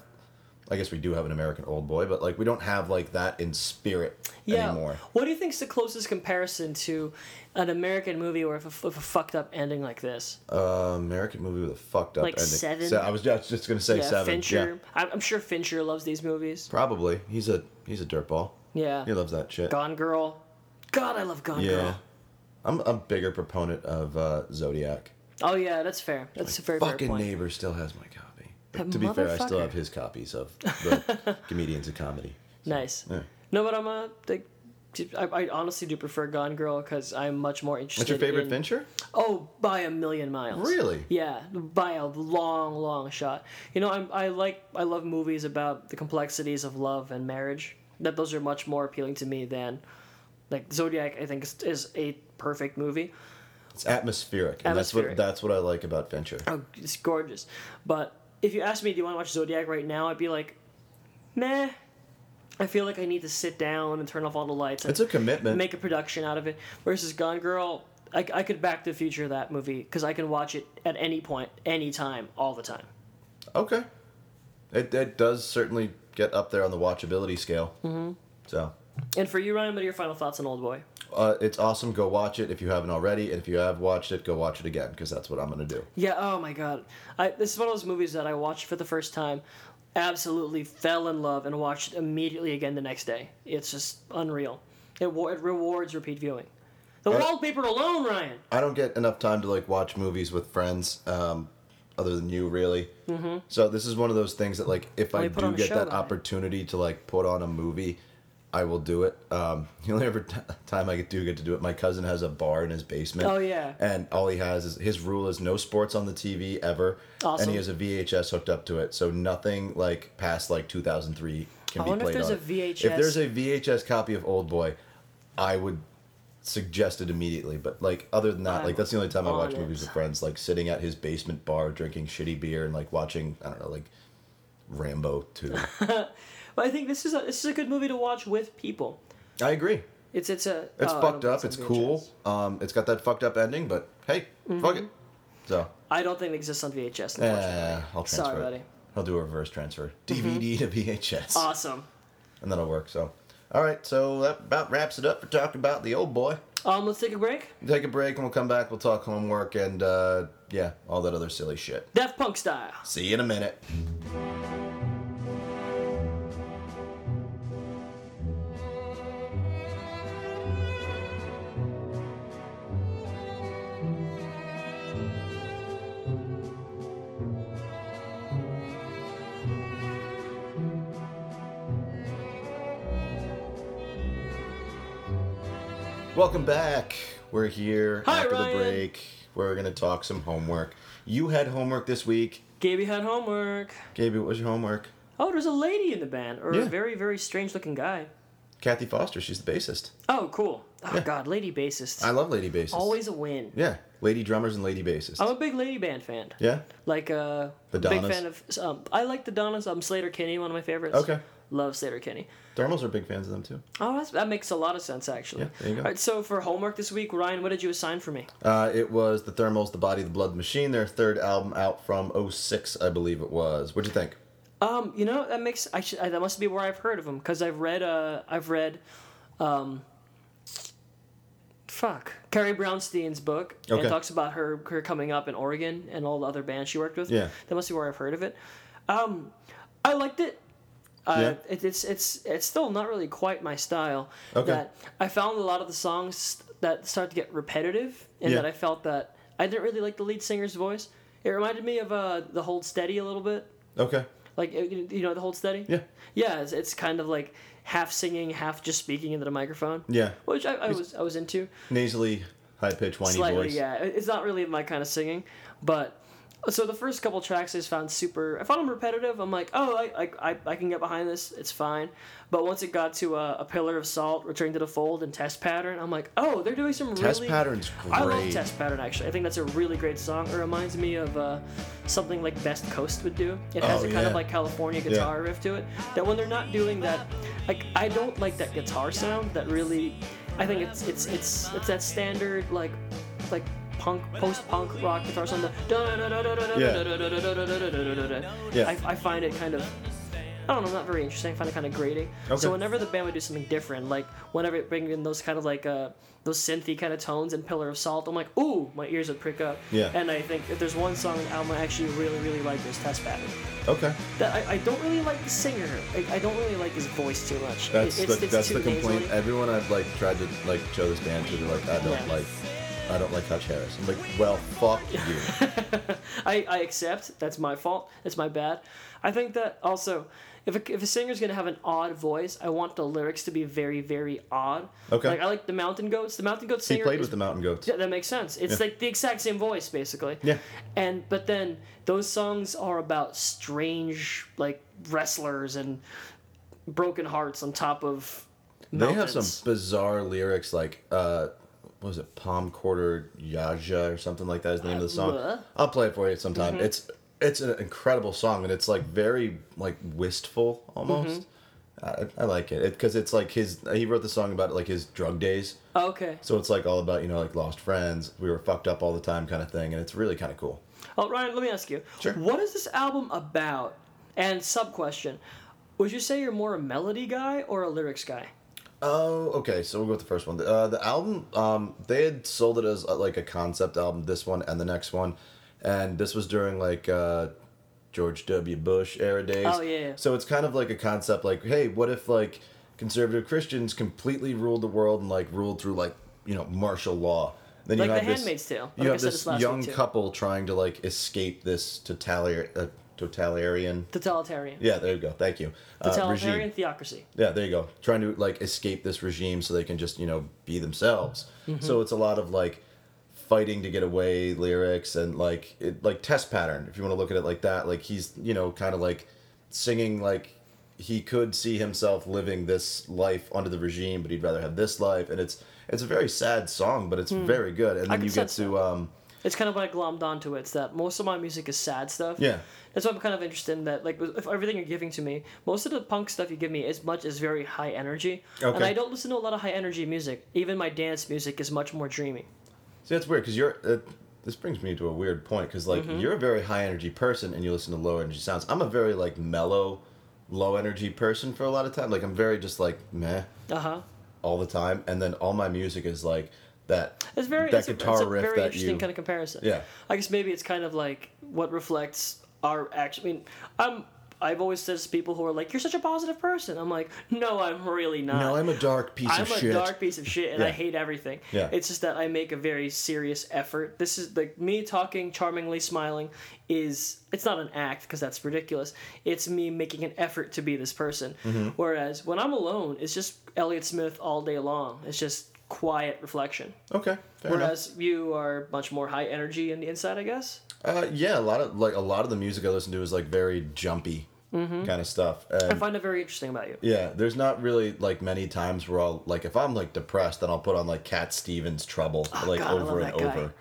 I guess we do have an American Old Boy, but like we don't have like that in spirit Yeah. anymore. What do you think's the closest comparison to an American movie or with a, with a fucked up ending like this? Uh, American movie with a fucked up Like ending. Seven? Se- I was just, just gonna say yeah, seven. Fincher. Yeah, I'm, I'm sure Fincher loves these movies. probably. He's a he's a dirtball. Yeah. He loves that shit. Gone Girl. God, I love Gone yeah, Girl. I'm a bigger proponent of uh, Zodiac. Oh yeah, that's fair. That's a very fair Fucking point. neighbor still has my copy. That to be fair, I still have his copies of the comedians of comedy. Nice. Yeah. No, but I'm a like. I, I honestly do prefer Gone Girl because I'm much more interested. What's your favorite in, Fincher? Oh, by a million miles. Really? Yeah, by a long, long shot. You know, I'm, I like, I love movies about the complexities of love and marriage. That those are much more appealing to me than, like Zodiac. I think is, is a perfect movie. It's atmospheric, and Atmospheric. that's what that's what I like about Fincher. Oh, it's gorgeous. But if you ask me, do you want to watch Zodiac right now? I'd be like, meh. I feel like I need to sit down and turn off all the lights and It's a commitment. make a production out of it. Versus Gone Girl, I, I could Back to the Future of that movie because I can watch it at any point, any time, all the time. okay, it it does certainly get up there on the watchability scale. Mm-hmm. So And for you, Ryan, what are your final thoughts on Old Boy? Uh, it's awesome. Go watch it if you haven't already, and if you have watched it, go watch it again because that's what I'm gonna do. Yeah. Oh my God. I this is one of those movies that I watched for the first time, absolutely fell in love, and watched it immediately again the next day. It's just unreal. It, it rewards repeat viewing. The wallpaper alone, Ryan. I don't get enough time to like watch movies with friends, um, other than you, really. Mm-hmm. So this is one of those things that like if I do get show, that opportunity to like put on a movie, I will do it. Um, the only ever t- time I do get to do it, my cousin has a bar in his basement. Oh, yeah. And all he has is his rule is no sports on the TV ever, Awesome. and he has a VHS hooked up to it, so nothing like past like 2003 can I be wonder if played there's on. a it. VHS If there's a VHS copy of Old Boy, I would suggest it immediately. But like other than that, I'm like that's the only time I watch on movies with friends, like sitting at his basement bar drinking shitty beer and like watching I don't know like Rambo two. But I think this is a this is a good movie to watch with people. I agree. It's it's a It's oh, fucked up. It's cool. Um, it's got that fucked up ending, but hey, Mm-hmm. fuck it. So I don't think it exists on VHS. Unfortunately. eh, I'll transfer Sorry, it. buddy. I'll do a reverse transfer, DVD to VHS, Awesome. and that'll work. So, all right. So that about wraps it up for talking about the old boy. Um, let's take a break. Take a break and we'll come back. We'll talk homework and uh, yeah, all that other silly shit. Daft Punk style. See you in a minute. Welcome back. We're here Hi, after Ryan. the break. We're gonna talk some homework. You had homework this week. Gaby had homework. Gaby, what was your homework? Oh, there's a lady in the band, or Yeah. a very very strange looking guy. Kathy Foster. She's the bassist. Oh, cool. Oh God, lady bassist. I love lady bassists. Always a win. Yeah, lady drummers and lady bassists. I'm a big lady band fan. yeah. Like uh, The big fan of. Um, I like the Donnas. Um, Sleater-Kinney, one of my favorites. Okay. Love Sleater-Kinney. Thermals are big fans of them too. Oh, that's, that makes a lot of sense actually. Yeah, there you go. All right, so for homework this week, Ryan, what did you assign for me? Uh, it was the Thermals, the Body, the Blood Machine. Their third album out from 06, I believe it was. What'd you think? Um, you know that makes I should, I, that must be where I've heard of them because I've read uh I've read, um. Fuck, Carrie Brownstein's book. and Okay. It talks about her her coming up in Oregon and all the other bands she worked with. Yeah. that must be where I've heard of it. Um, I liked it. Uh, Yeah. it, it's it's it's still not really quite my style. Okay. That I found a lot of the songs that start to get repetitive, and Yeah. that I felt that I didn't really like the lead singer's voice. It reminded me of uh, the Hold Steady a little bit. Okay. Like uh, you you know the hold steady. Yeah. Yeah, it's, it's kind of like half singing, half just speaking into the microphone. Yeah. Which I, I was I was into. Nasally, high pitched, whiny Slightly, voice. yeah. It's not really my kind of singing, but so the first couple tracks I just found super. I found them repetitive. I'm like, oh, I I, I, I can get behind this. It's fine. But once it got to uh, a pillar of salt, returning to the fold, and test pattern, I'm like, oh, they're doing some Test really. pattern's I love. Test Pattern actually. I think that's a really great song. It reminds me of uh, something like Best Coast would do. It has Oh, a kind of like California guitar riff to it. That when they're not doing that, like I don't like that guitar sound. That really, I think it's it's it's it's that standard like like punk post punk rock guitar sound. Yeah. I, I find it kind of. I don't know, not very interesting. I find it kind of grating. Okay. So whenever the band would do something different, like whenever it bring in those kind of like uh, those synthy kind of tones and Pillar of Salt, I'm like, ooh, my ears would prick up. Yeah. And I think if there's one song on the album I actually really, really like, is Test Pattern. Okay. That I, I don't really like the singer. I, I don't really like his voice too much. That's It- it's, the, it's that's the complaint. Everyone I've like tried to like show this band to, they're like, I don't Yeah. like, I don't like Hutch Harris. I'm like, well, fuck you. I, I accept that's my fault. It's my bad. I think that also, if a, if a singer's gonna have an odd voice, I want the lyrics to be very very odd. Okay. Like I like the Mountain Goats. The Mountain Goats singer. he played is- with the Mountain Goats. Yeah, that makes sense. It's Yeah. like the exact same voice, basically. Yeah. And but then those songs are about strange like wrestlers and broken hearts on top of. They have some bizarre lyrics like uh what was it, Palmcorder Yajna or something like that is the name of the song. Uh, I'll play it for you sometime. Mm-hmm. It's it's an incredible song and it's like very like wistful almost. Mm-hmm. I, I like it because it's like his. He wrote the song about like his drug days, Oh, Okay. so it's like all about you know like lost friends. We were fucked up all the time kind of thing, and it's really kind of cool. Oh, Ryan, let me ask you. Sure. What is this album about? And sub question: Would you say you're more a melody guy or a lyrics guy? Oh, okay. So we'll go with the first one. Uh, the album, um, they had sold it as uh, like a concept album. This one and the next one, and this was during like uh, George W. Bush era days. Oh, yeah. So it's kind of like a concept, like, hey, what if like conservative Christians completely ruled the world and like ruled through like you know martial law? Then Like you The have this, Handmaid's Tale, You like I have this this young couple trying to like escape this totalitarian. Uh, totalitarian. Totalitarian. Yeah, there you go. Thank you. Uh, Totalitarian regime. theocracy. Yeah, there you go. Trying to like escape this regime so they can just, you know, be themselves. Mm-hmm. So it's a lot of like fighting to get away lyrics and like it like test pattern if you want to look at it like that. Like he's, you know, kind of like singing like he could see himself living this life under the regime, but he'd rather have this life and it's it's a very sad song, but it's very good. And then can you get to um It's kind of what I glommed onto it. It's that most of my music is sad stuff. Yeah. That's why I'm kind of interested in that. Like, if everything you're giving to me, most of the punk stuff you give me is much is very high energy, Okay. and I don't listen to a lot of high energy music. Even my dance music is much more dreamy. See, that's weird because you're. Uh, this brings me to a weird point because like Mm-hmm. you're a very high energy person and you listen to low energy sounds. I'm a very like mellow, low energy person for a lot of time. Like I'm very just like meh Uh huh. all the time, and then all my music is like that. It's very that it's a, guitar it's a riff very that interesting you. kind of comparison. Yeah. I guess maybe it's kind of like what reflects our action. I mean, I'm. I've always said to people who are like, "You're such a positive person." I'm like, "No, I'm really not." no, I'm a dark piece I'm of shit. I'm a dark piece of shit, and I hate everything. Yeah. It's just that I make a very serious effort. This is like me talking, charmingly smiling. Is it's not an act because that's ridiculous. It's me making an effort to be this person. Mm-hmm. Whereas when I'm alone, it's just Elliott Smith all day long. It's just quiet reflection. Okay, fair enough. Whereas you are much more high energy in the inside, I guess. Uh, yeah, a lot of like a lot of the music I listen to is like very jumpy. kind of stuff. I find it very interesting about you. yeah, there's not really like many times where I'll like if I'm like depressed, then I'll put on like Cat Stevens' Trouble like Oh, God, I over and guy. over, Word.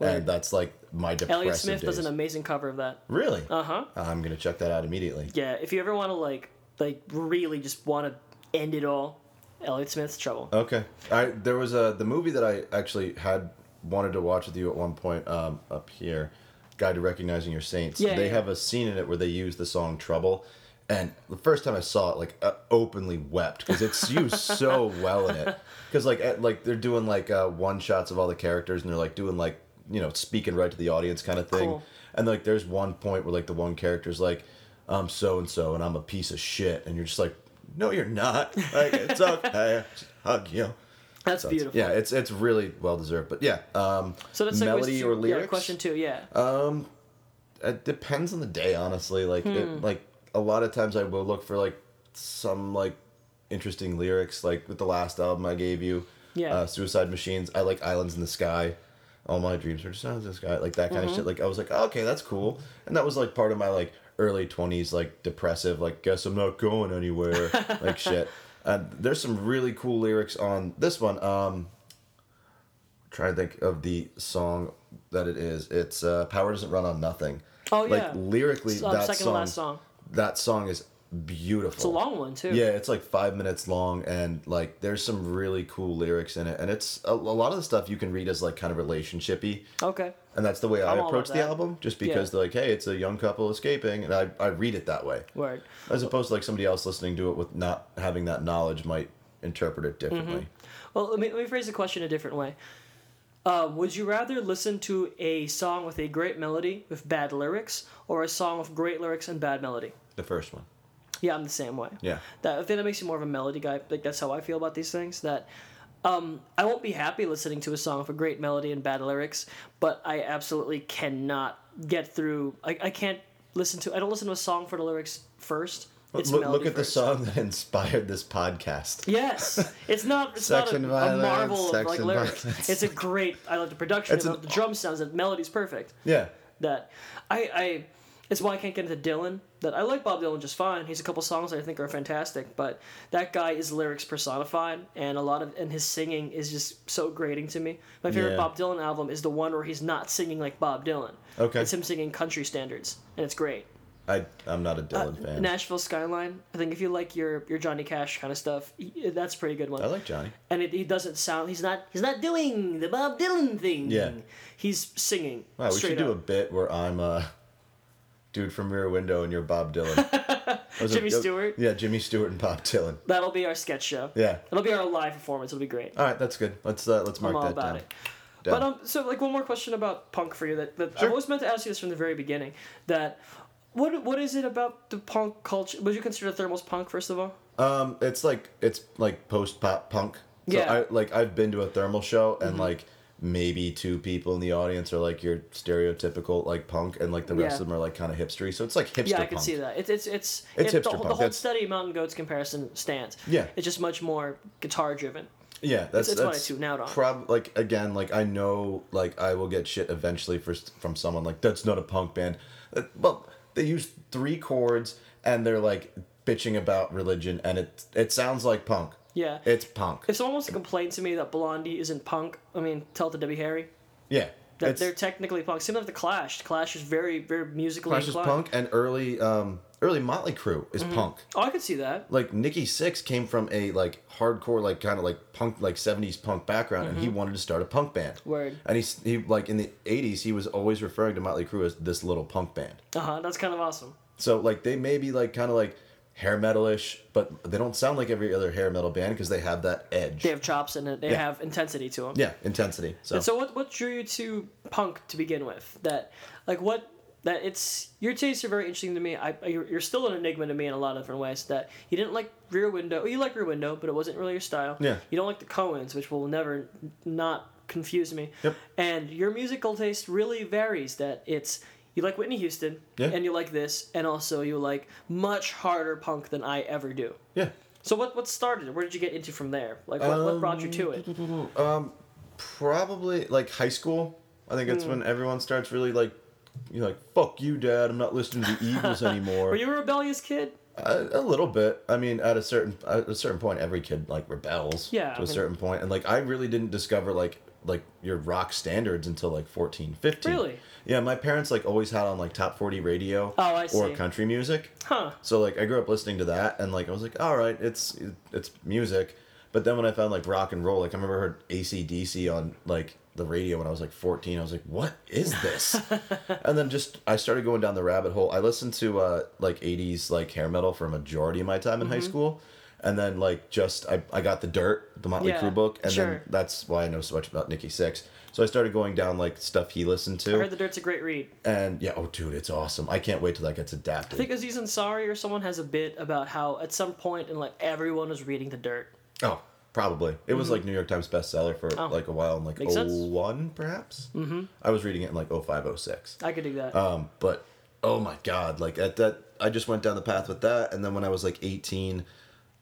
and that's like my depressive Elliott Smith days. does an amazing cover of that. Really? Uh huh. I'm gonna check that out immediately. Yeah, if you ever want to like like really just want to end it all, Elliott Smith's Trouble. Okay. I there was a the movie that I actually had wanted to watch with you at one point um, up here, Guide to Recognizing Your Saints. Yeah, they yeah. have a scene in it where they use the song Trouble. And the first time I saw it, like uh, openly wept because it's used so well in it. Because like at, like they're doing like uh, one shots of all the characters, and they're like doing like you know speaking right to the audience kind of thing. Cool. And like there's one point where like the one character's like, I'm so and so, and I'm a piece of shit, and you're just like, no, you're not. Like it's okay, just hug you. That's So beautiful. Yeah, it's it's really well deserved. But yeah, um, So that's melody or lyrics. Yeah, question two. Yeah. Um, it depends on the day, honestly. Like Hmm. it, like a lot of times I will look for like some like interesting lyrics. Like with the last album I gave you, Yeah. uh, Suicide Machines. I like Islands in the Sky. All my dreams are just islands in the sky, like that kind Mm-hmm. of shit. Like I was like, oh, okay, that's cool, and that was like part of my like early twenties, like depressive, like guess I'm not going anywhere, like shit. And there's some really cool lyrics on this one. Um, trying to think of the song that it is. It's uh, "Power Doesn't Run on Nothing." Oh, like yeah. lyrically, It's, um, that second song, last song. That song is beautiful. It's a long one too. Yeah, it's like five minutes long, and like there's some really cool lyrics in it, and it's a, a lot of the stuff you can read as like kind of relationshipy, Okay. And that's the way I I'm all approach the album, just because they're like, hey, it's a young couple escaping, and I I read it that way, Word. as opposed to like somebody else listening to it with not having that knowledge might interpret it differently. Well, let me, let me phrase the question a different way. Uh, would you rather listen to a song with a great melody with bad lyrics, or a song with great lyrics and bad melody? The first one, Yeah, I'm the same way. yeah. That I think that makes you more of a melody guy. Like that's how I feel about these things. That um, I won't be happy listening to a song with a great melody and bad lyrics, but I absolutely cannot get through. I, I can't listen to. I don't listen to a song for the lyrics first. It's look, look at the song that inspired this podcast. Yes, it's not. It's not a, a violence, marvel of like lyrics. violence. It's a great. I like the production. It's I an- the drum sounds. The melody's perfect. Yeah, That I I. It's why I can't get into Dylan. That I like Bob Dylan just fine. He's a couple songs that I think are fantastic, but that guy is lyrics personified, and a lot of and his singing is just so grating to me. My favorite Yeah. Bob Dylan album is the one where he's not singing like Bob Dylan. Okay. It's him singing country standards, and it's great. I I'm not a Dylan Uh, fan. Nashville Skyline. I think if you like your your Johnny Cash kind of stuff, he- that's a pretty good one I like Johnny. and it, he doesn't sound he's not he's not doing the Bob Dylan thing. Yeah. He's singing. Wow, we should do a bit where I'm uh dude from Rear Window and you're Bob Dylan. Jimmy Stewart? Yeah, Jimmy Stewart and Bob Dylan. That'll be our sketch show. Yeah. It'll be our live performance. It'll be great. All right, that's good. Let's uh, let's mark I'm all that about down. it. Down. But um, so like one more question about punk for you that, that Sure. I've always meant to ask you this from the very beginning. That what what is it about the punk culture? Would you consider thermals punk first of all? Um, it's like it's like post pop punk. So Yeah. I like I've been to a thermal show and Mm-hmm. like maybe two people in the audience are like your stereotypical like punk and like the rest Yeah. of them are like kind of hipstery. So it's like hipster Yeah, I can see that. It's it's it's, It's it- the, whole- the Hold Steady Mountain Goats comparison stands. Yeah. It's just much more guitar driven. Yeah, that's it's what I that's tune out on. Prob like again, like I know, like I will get shit eventually for from someone like that's not a punk band. Uh, Well, they use three chords and they're like bitching about religion, and it it sounds like punk. Yeah. It's punk. If someone wants to complain to me that Blondie isn't punk, I mean, tell it to Debbie Harry. Yeah, That it's they're technically punk. Same with the Clash. The Clash is very, very musically Clash is punk, and early um early Motley Crue is Mm-hmm. punk. Oh, I could see that. Like Nikki Sixx came from a like hardcore like kind of like punk like seventies punk background, and he wanted to start a punk band. Mm-hmm. Word. And he's he like in the eighties, he was always referring to Motley Crue as this little punk band. Uh huh. That's kind of awesome. So like they may be like kind of like hair metalish, but they don't sound like every other hair metal band because they have that edge. They have chops and it. They Yeah. have intensity to them. Yeah, intensity. So, And so, what what drew you to punk to begin with? That like what that it's your tastes are very interesting to me. I you're, you're still an enigma to me in a lot of different ways. That you didn't like Rear Window. You like Rear Window, but it wasn't really your style. Yeah. You don't like the Coens, which will never not confuse me. Yep. And your musical taste really varies. That it's you like Whitney Houston, Yeah. and you like this, and also you like much harder punk than I ever do. yeah. So what what started? it? Where did you get into from there? Like what, what brought you to it? Um, probably like high school. I think it's Hmm. when everyone starts really like you're like, fuck you, dad. I'm not listening to the Eagles anymore. Were you a rebellious kid? A, a little bit. I mean, at a certain at a certain point, every kid like rebels. Yeah, To I a mean- certain point, and like I really didn't discover like like your rock standards until like 14, 15. Really? Yeah, my parents like always had on like top forty radio. Oh, I Or country music. Huh. So like I grew up listening to that, and like I was like, all right, it's it's music. But then when I found like rock and roll, like I remember I heard ACDC on like the radio when I was like 14. I was like, what is this? and then just I started going down the rabbit hole. I listened to uh like 80s like hair metal for a majority of my time in high Mm-hmm. school. And then like just I, I got the dirt, the Motley Yeah, Crue book, and sure. then that's why I know so much about Nikki Sixx. So I started going down like stuff he listened to. I heard the Dirt's a great read. and yeah, oh dude, it's awesome. I can't wait till that gets adapted. I think Aziz Ansari or someone has a bit about how at some point in like everyone was reading the Dirt. Oh, probably. It was like New York Times bestseller for Mm-hmm. Oh. like a while in like Makes sense. 01 perhaps. Mm-hmm. I was reading it in like 05, 06. I could do that. Um, but oh my god, like at that I just went down the path with that and then when I was like 18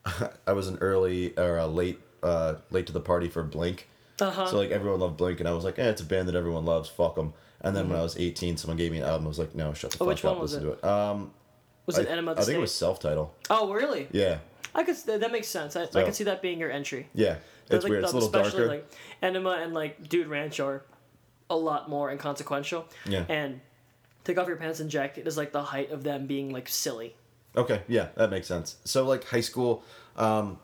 I was an early or a late uh late to the party for Blink. Uh-huh. So like everyone loved Blink and I was like, "Eh, it's a band that everyone loves. Fuck them." And then when I was 18, someone gave me an album. I was like, "No, shut the Mm-hmm. Oh, fuck up. Listen it? to it." Um, was I, it Enema I think State? it was self-title. Oh, really? Yeah. I could. That makes sense. I, I could see that being your entry. Yeah. It's like, weird. It's a little especially, darker. like Enema and like Dude Ranch are a lot more inconsequential. Yeah. And Take Off Your Pants and Jacket is like the height of them being like silly. Okay, yeah, that makes sense. So like high school, um,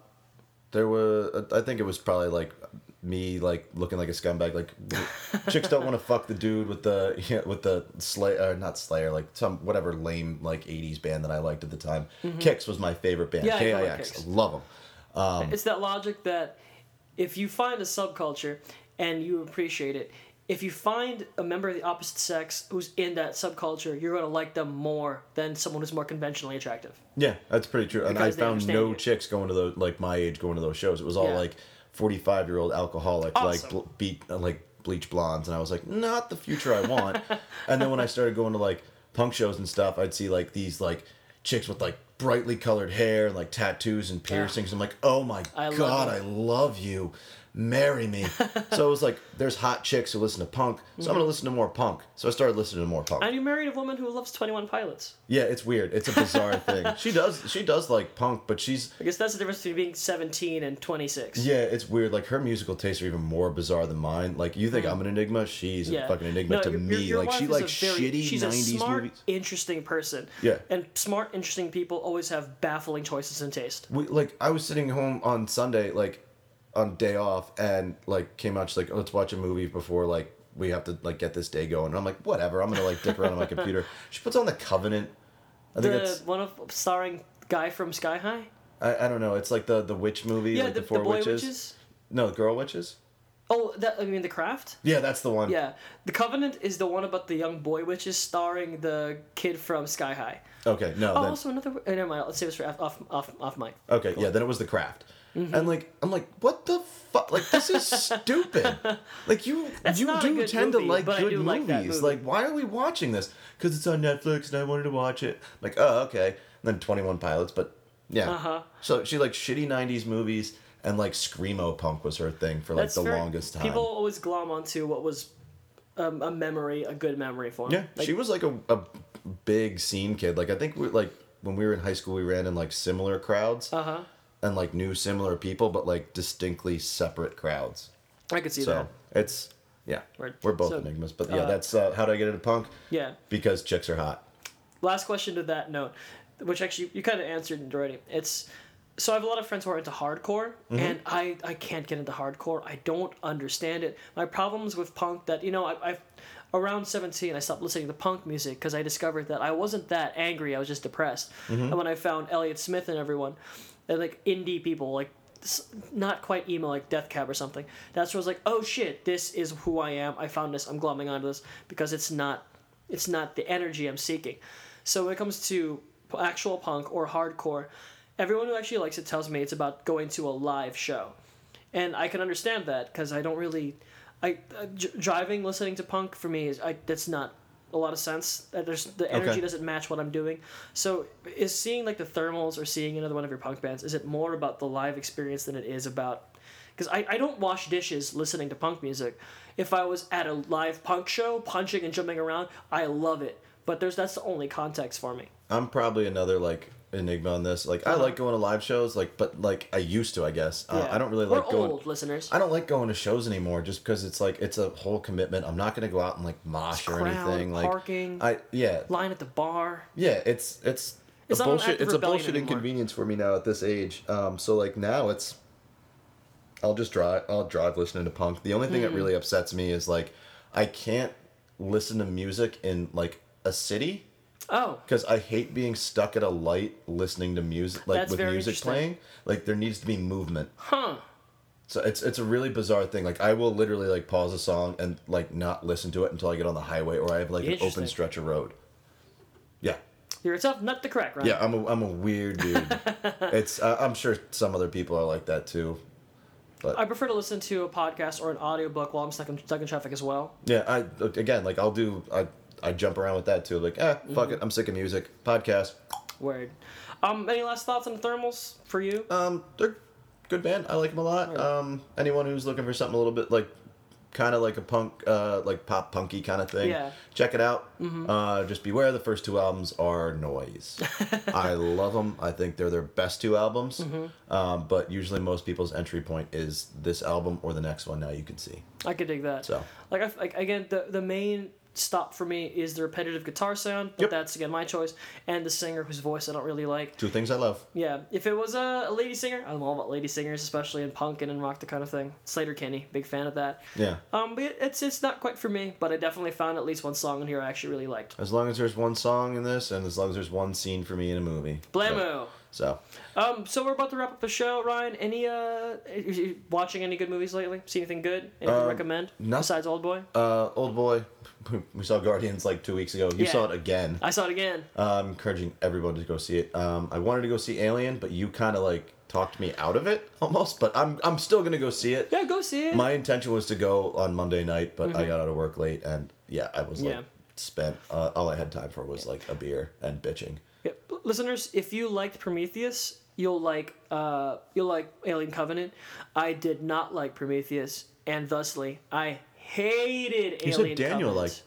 there were I think it was probably like me like looking like a scumbag. Like chicks don't want to fuck the dude with the yeah, with the Slayer, not Slayer, like some whatever lame like '80s band that I liked at the time. Kix was my favorite band. Mm-hmm. Yeah, I know Kix. love them. Um, it's that logic that if you find a subculture and you appreciate it, if you find a member of the opposite sex who's in that subculture, you're going to like them more than someone who's more conventionally attractive. Yeah, that's pretty true. And I Because they found no you. chicks going to those like my age going to those shows. It was all Yeah. like forty-five year old alcoholic, like Awesome. bl- beat uh, like bleach blondes, and I was like, not the future I want. and then when I started going to like punk shows and stuff, I'd see like these like chicks with like brightly colored hair and like tattoos and piercings. I'm like, oh my I god, them. I love you. Marry me. so it was like, there's hot chicks who listen to punk, so I'm gonna listen to more punk. So I started listening to more punk. And you married a woman who loves Twenty One Pilots. Yeah, it's weird. It's a bizarre thing. She does she does like punk, but she's I guess that's the difference between being 17 and 26. yeah, it's weird. Like her musical tastes are even more bizarre than mine. Like you think mm. I'm an enigma, she's a fucking enigma No, to your- me. your- your like she likes a very- shitty she's a smart, movies. interesting person. Yeah. And smart, interesting people always have baffling choices and taste. We, like I was sitting home on Sunday, like on day off, and like came out. She's like, oh, "Let's watch a movie before like we have to like get this day going." And I'm like, "Whatever." I'm gonna like dick around on my computer. She puts on the Covenant. I think The it's one of starring guy from Sky High. I, I don't know. It's like the the witch movie, Yeah, like the, the, four the witches. witches. No, girl witches. Oh, that I mean the craft. Yeah, that's the one. Yeah, the Covenant is the one about the young boy witches, starring the kid from Sky High. Okay, no. Oh, then, also another. Uh, never mind. Let's save this for off off off, off mic. Okay, yeah, then it was the craft. Mm-hmm. And like I'm like, what the fuck? Like this is stupid. Like you That's you do tend movie, to like good movies. like movie. Like why are we watching this? Because it's on Netflix and I wanted to watch it. Like oh okay. And then Twenty One Pilots, but yeah. Uh-huh. So she like shitty '90s movies and like screamo punk was her thing for like That's the very- longest time. People always glom onto what was um, a memory, a good memory for 'em. Yeah, Like, she was like a, a big scene kid. Like I think we like when we were in high school, we ran in like similar crowds Uh huh. and like knew similar people, but like distinctly separate crowds. I could see so that. it's yeah, Word. we're both So, enigmas. But yeah, uh, that's uh, how do I get into punk? Yeah. Because chicks are hot. Last question to that note, which actually you kind of answered already. It's so I have a lot of friends who are into hardcore, Mm-hmm. and I I can't get into hardcore. I don't understand it. My problems with punk that you know I, I've around 17 i stopped listening to punk music because i discovered that i wasn't that angry i was just depressed Mm-hmm. and when i found elliott smith and everyone and like indie people like not quite emo like death cab or something that's where i was like oh shit this is who i am i found this i'm glomming onto this because it's not it's not the energy i'm seeking so when it comes to actual punk or hardcore everyone who actually likes it tells me it's about going to a live show and I can understand that because I don't really, I uh, j- driving listening to punk for me is I that's not a lot of sense. Uh, There's the energy Okay. doesn't match what I'm doing. So is seeing like the thermals or seeing another one of your punk bands is it more about the live experience than it is about? Because I, I don't wash dishes listening to punk music. If I was at a live punk show, punching and jumping around, I love it. But there's that's the only context for me. I'm probably another like enigma on this. Like I Uh-huh. like going to live shows, like but like I used to, I guess. Uh, I don't really like We're going. old listeners. I don't like going to shows anymore, just because it's like it's a whole commitment. I'm not gonna go out and like mosh or anything. Like parking. I yeah Line at the bar. yeah. It's it's. It's a bullshit. It's a bullshit anymore. inconvenience for me now at this age. Um, so like now it's. I'll just drive. I'll drive listening to punk. The only thing Hmm. that really upsets me is like, I can't listen to music in like a city Oh, because I hate being stuck at a light listening to music, like That's with music playing. Like there needs to be movement. huh. So it's it's a really bizarre thing. Like I will literally like pause a song and like not listen to it until I get on the highway or I have like an open stretch of road. Yeah, You're a tough nut to crack, right? yeah. I'm a I'm a weird dude. it's uh, I'm sure some other people are like that too. But I prefer to listen to a podcast or an audiobook while I'm stuck in, stuck in traffic as well. yeah, I again like I'll do I I jump around with that too. Like eh, fuck Mm-hmm. it. I'm sick of music. Podcast. Word. Um, any last thoughts on the thermals for you? Um, they're good band. I like them a lot. Um, anyone who's looking for something a little bit like, kind of like a punk, uh, like pop punky kind of thing. Yeah. Check it out. Uh, just beware. The first two albums are noise. I love them. I think they're their best two albums. Um, but usually most people's entry point is this album or the next one. Now you can see. I could dig that. So. like, I, like again, the the main stop for me is the repetitive guitar sound, but Yep. that's again my choice, and the singer whose voice I don't really like. Two things I love. Yeah, if it was a, a lady singer, I'm all about lady singers, especially in punk and in rock, the kind of thing. Sleater-Kinney, big fan of that. Yeah. Um, but it, it's it's not quite for me, but I definitely found at least one song in here I actually really liked. As long as there's one song in this, and as long as there's one scene for me in a movie. Blammo. So. Um, so we're about to wrap up the show, Ryan. Any uh, are you watching any good movies lately? See anything good? Anything Um, recommend no. besides Old Boy? Uh, old boy. We saw Guardians like two weeks ago. You Yeah. saw it again. I saw it again. I'm encouraging everyone to go see it. Um, I wanted to go see Alien, but you kind of like talked me out of it almost. But I'm I'm still gonna go see it. Yeah, go see it. My intention was to go on Monday night, but I got out of work late, and yeah, I was like Mm-hmm. Yeah. spent. Uh, all I had time for was like a beer and bitching. Yeah, listeners, if you liked Prometheus, you'll like uh, you'll like Alien Covenant. I did not like Prometheus, and thusly I hated You said Alien Daniel Covenant. liked-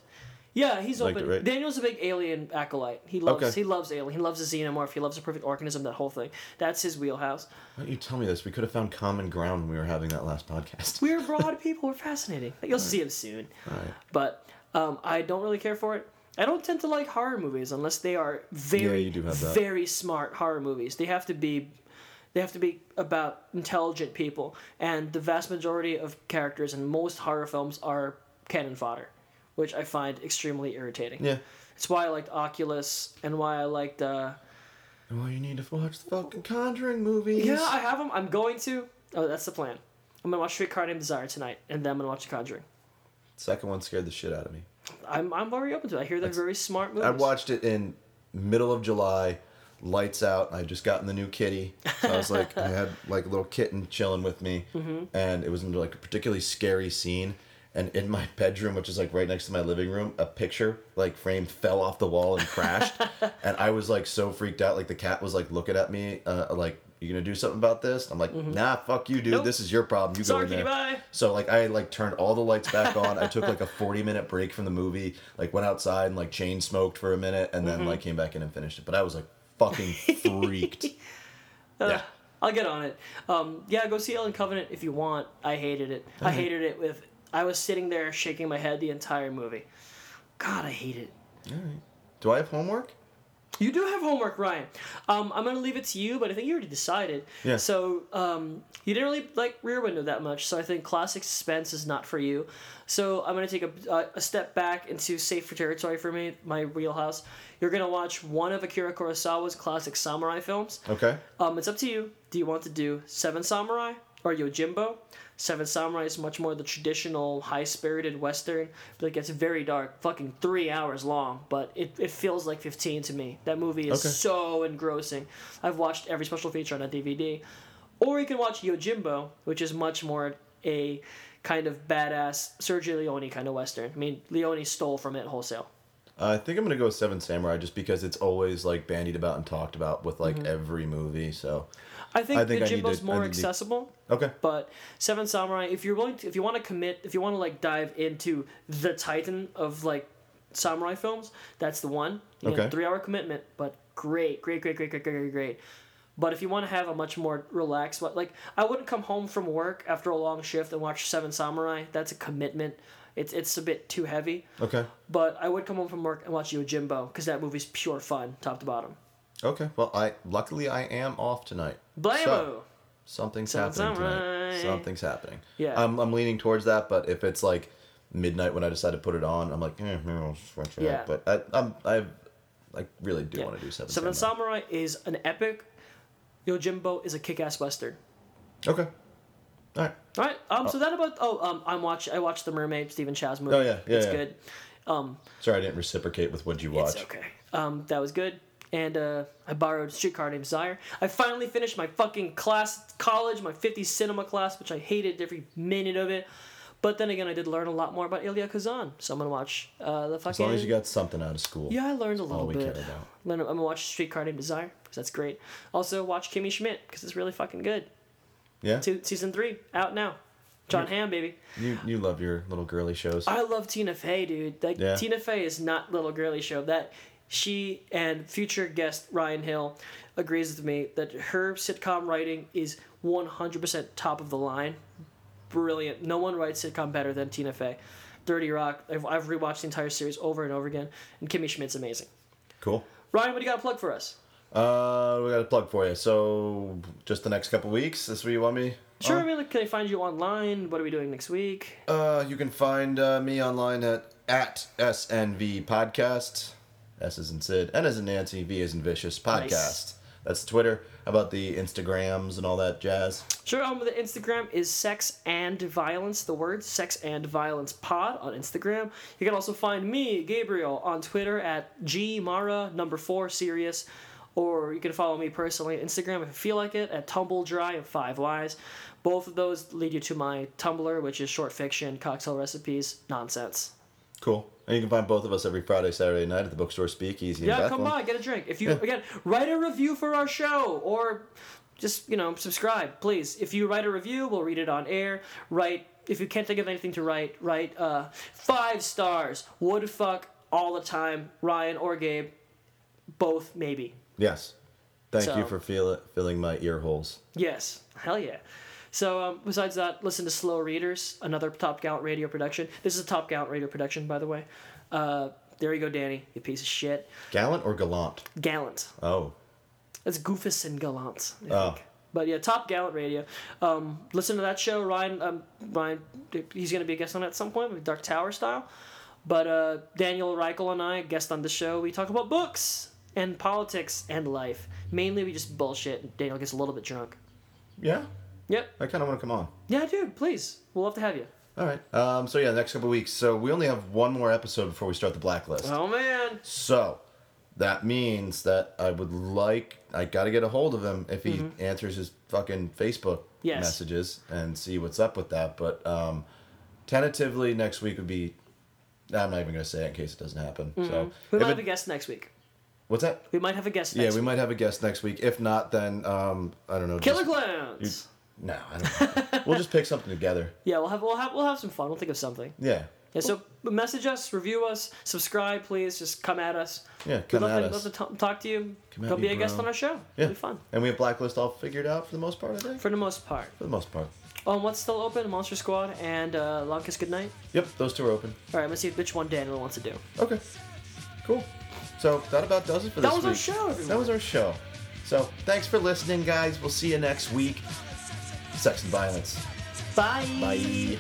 Yeah, he's open. it, right? Daniel's a big alien acolyte. He loves Okay. he loves Alien. He loves the xenomorph. He loves the perfect organism. That whole thing. That's his wheelhouse. Why don't you tell me this? We could have found common ground when we were having that last podcast. We're broad people. We're fascinating. You'll see him soon. All right. But um, I don't really care for it. I don't tend to like horror movies unless they are very, you that. very smart horror movies. They have to be, they have to be about intelligent people, and the vast majority of characters in most horror films are cannon fodder, which I find extremely irritating. Yeah. It's why I liked Oculus and why I liked. Uh, Well, you need to watch the fucking Conjuring movies. yeah, I have them. I'm going to. Oh, that's the plan. I'm gonna watch Streetcar Named Desire tonight, and then I'm gonna watch The Conjuring. Second one scared the shit out of me. I'm I'm very open to it. I hear they're very smart movies. I watched it in middle of July, lights out. I just gotten the new kitty, so I was like, I had like a little kitten chilling with me, Mm-hmm. and it was in like a particularly scary scene. And in my bedroom, which is like right next to my living room, a picture like frame fell off the wall and crashed, and I was like so freaked out. Like the cat was like looking at me, uh, like, "You gonna do something about this?" I'm like, "Nah, fuck you, dude. Mm-hmm. Nope. This is your problem. You go Sorry, in there." bye. So like I like turned all the lights back on. I took like a forty minute break from the movie. Like went outside and like chain smoked for a minute, and Mm-hmm. then like came back in and finished it. But I was like fucking freaked. yeah. I'll get on it. Um, yeah, go see Alien Covenant if you want. I hated it. I hated it with. I was sitting there shaking my head the entire movie. God, I hate it. All right. Do I have homework? You do have homework, Ryan. Um, I'm gonna leave it to you, but I think you already decided. Yeah. So um, you didn't really like Rear Window that much, so I think classic suspense is not for you. So I'm gonna take a, a, a step back into safer territory for me, my wheelhouse. You're gonna watch one of Akira Kurosawa's classic samurai films. Okay. Um, it's up to you. Do you want to do Seven Samurai or Yojimbo? Seven Samurai is much more the traditional, high-spirited western, but it gets very dark. Fucking three hours long, but it, it feels like fifteen to me. That movie is Okay. so engrossing. I've watched every special feature on a DVD. Or you can watch Yojimbo, which is much more a kind of badass Sergio Leone kind of western. I mean, Leone stole from it wholesale. Uh, I think I'm gonna go with Seven Samurai just because it's always like bandied about and talked about with like mm-hmm. every movie. So I think, I think I Yojimbo's I more to- accessible. okay, But Seven Samurai, if you're willing to, if you want to commit, if you want to like dive into the titan of like samurai films, that's the one. You Okay. know, three hour commitment, but great, great, great, great, great, great, great, great. But if you want to have a much more relaxed, but like I wouldn't come home from work after a long shift and watch Seven Samurai. That's a commitment. It's it's a bit too heavy. okay, But I would come home from work and watch Yojimbo because that movie's pure fun, top to bottom. okay. Well, I luckily I am off tonight. Blammo. So, something's happening tonight. Something's happening. Yeah. I'm I'm leaning towards that, but if it's like midnight when I decide to put it on, I'm like, eh, maybe I'll switch it Yeah. up. But I I'm I I really do Yeah. want to do Seven, Seven Samurai. Samurai is an epic. Yojimbo is a kick-ass western. Okay. All right. All right. Um. So that about. Oh. Um. I'm watch. I watched the Mermaid. Stephen Chow's movie. Oh, yeah, yeah, It's yeah. good. Um. Sorry, I didn't reciprocate with what you watched. It's okay. Um. That was good. And uh, I borrowed Streetcar Named Desire. I finally finished my fucking class, college, my 50 cinema class, which I hated every minute of it. But then again, I did learn a lot more about Elia Kazan, so I'm gonna watch uh, the fucking. As long as you got something out of school. Yeah, I learned a little all little we care about. I'm gonna watch Streetcar Named Desire because that's great. Also, watch Kimmy Schmidt because it's really fucking good. Yeah. Two, season three out now. Jon Hamm, baby. You you love your little girly shows. I love Tina Fey, dude. Like Yeah. Tina Fey is not little girly show. That she and future guest Ryan Hill agrees with me that her sitcom writing is 100% top of the line. Brilliant. No one writes sitcom better than Tina Fey. 30 Rock. I've, I've rewatched the entire series over and over again, and Kimmy Schmidt's amazing. Cool. Ryan, what do you got to plug for us? Uh, we got a plug for you. So, just the next couple weeks. This where you want me? Sure. on? I mean, like, can I find you online? What are we doing next week? Uh, you can find uh, me online at at SNV Podcast. S is in Sid, N is in Nancy, V is in Vicious Podcast. Nice. That's Twitter. How about the Instagrams and all that jazz? Sure. Um, the Instagram is Sex and Violence. The word Sex and Violence Pod on Instagram. You can also find me, Gabriel, on Twitter at gmara number four serious, or you can follow me personally on Instagram if you feel like it at Tumble Dry and Five Wise. Both of those lead you to my Tumblr, which is short fiction, cocktail recipes, nonsense. Cool. And you can find both of us every Friday, Saturday night at the bookstore Speakeasy Yeah, come by, get a drink. If you Yeah. again write a review for our show or just you know subscribe, please. If you write a review, we'll read it on air. Write if you can't think of anything to write, write uh, five stars. Would fuck all the time, Ryan or Gabe, both maybe. Yes. Thank So- you for feel filling my ear holes. Yes, hell yeah. So um, besides that, listen to Slow Readers, another Top Gallant radio production. This is a Top Gallant radio production, by the way. Uh, there you go, Danny, you piece of shit. Gallant or gallant? Gallant. Oh. That's Goofus and Gallant. I Oh. think. But yeah, Top Gallant Radio. Um, listen to that show, Ryan. Um, Ryan, he's gonna be a guest on it at some point, with Dark Tower style. But uh, Daniel Reichel and I, guest on the show, we talk about books and politics and life. Mainly, we just bullshit. and Daniel gets a little bit drunk. Yeah. Yep. I kind of want to come on. Yeah, dude. Please, we'll love to have you. All right. Um. So yeah, next couple weeks. So we only have one more episode before we start the blacklist. Oh man. So that means that I would like I got to get a hold of him if he answers his fucking Facebook Mm-hmm. Yes. messages and see what's up with that. But um, tentatively next week would be. I'm not even gonna say it in case it doesn't happen. So Mm-hmm. We might it- have a guest next week. what's that? We might have a guest Yeah, we week. might have a guest next week. If not, then um, I don't know. Killer just- Clowns. No, I don't. we'll just pick something together. Yeah, we'll have we'll have we'll have some fun. We'll think of something. Yeah. Yeah, so message us, review us, subscribe, please. Just come at us. Yeah, We'd come love, at to, us. love to t- talk to you. Come Come me, be a guest on our show. Yeah. It'll be fun. And we have blacklist all figured out for the most part. I think. For the most part. For the most part. Um, what's still open? Monster Squad and uh, Long Kiss Goodnight. Yep, those two are open. All right, let's see which one Daniel wants to do. Okay. Cool. So that about does it for That this was our show, everyone. That was our show. So thanks for listening, guys. We'll see you next week. Sex and violence. Bye. Bye.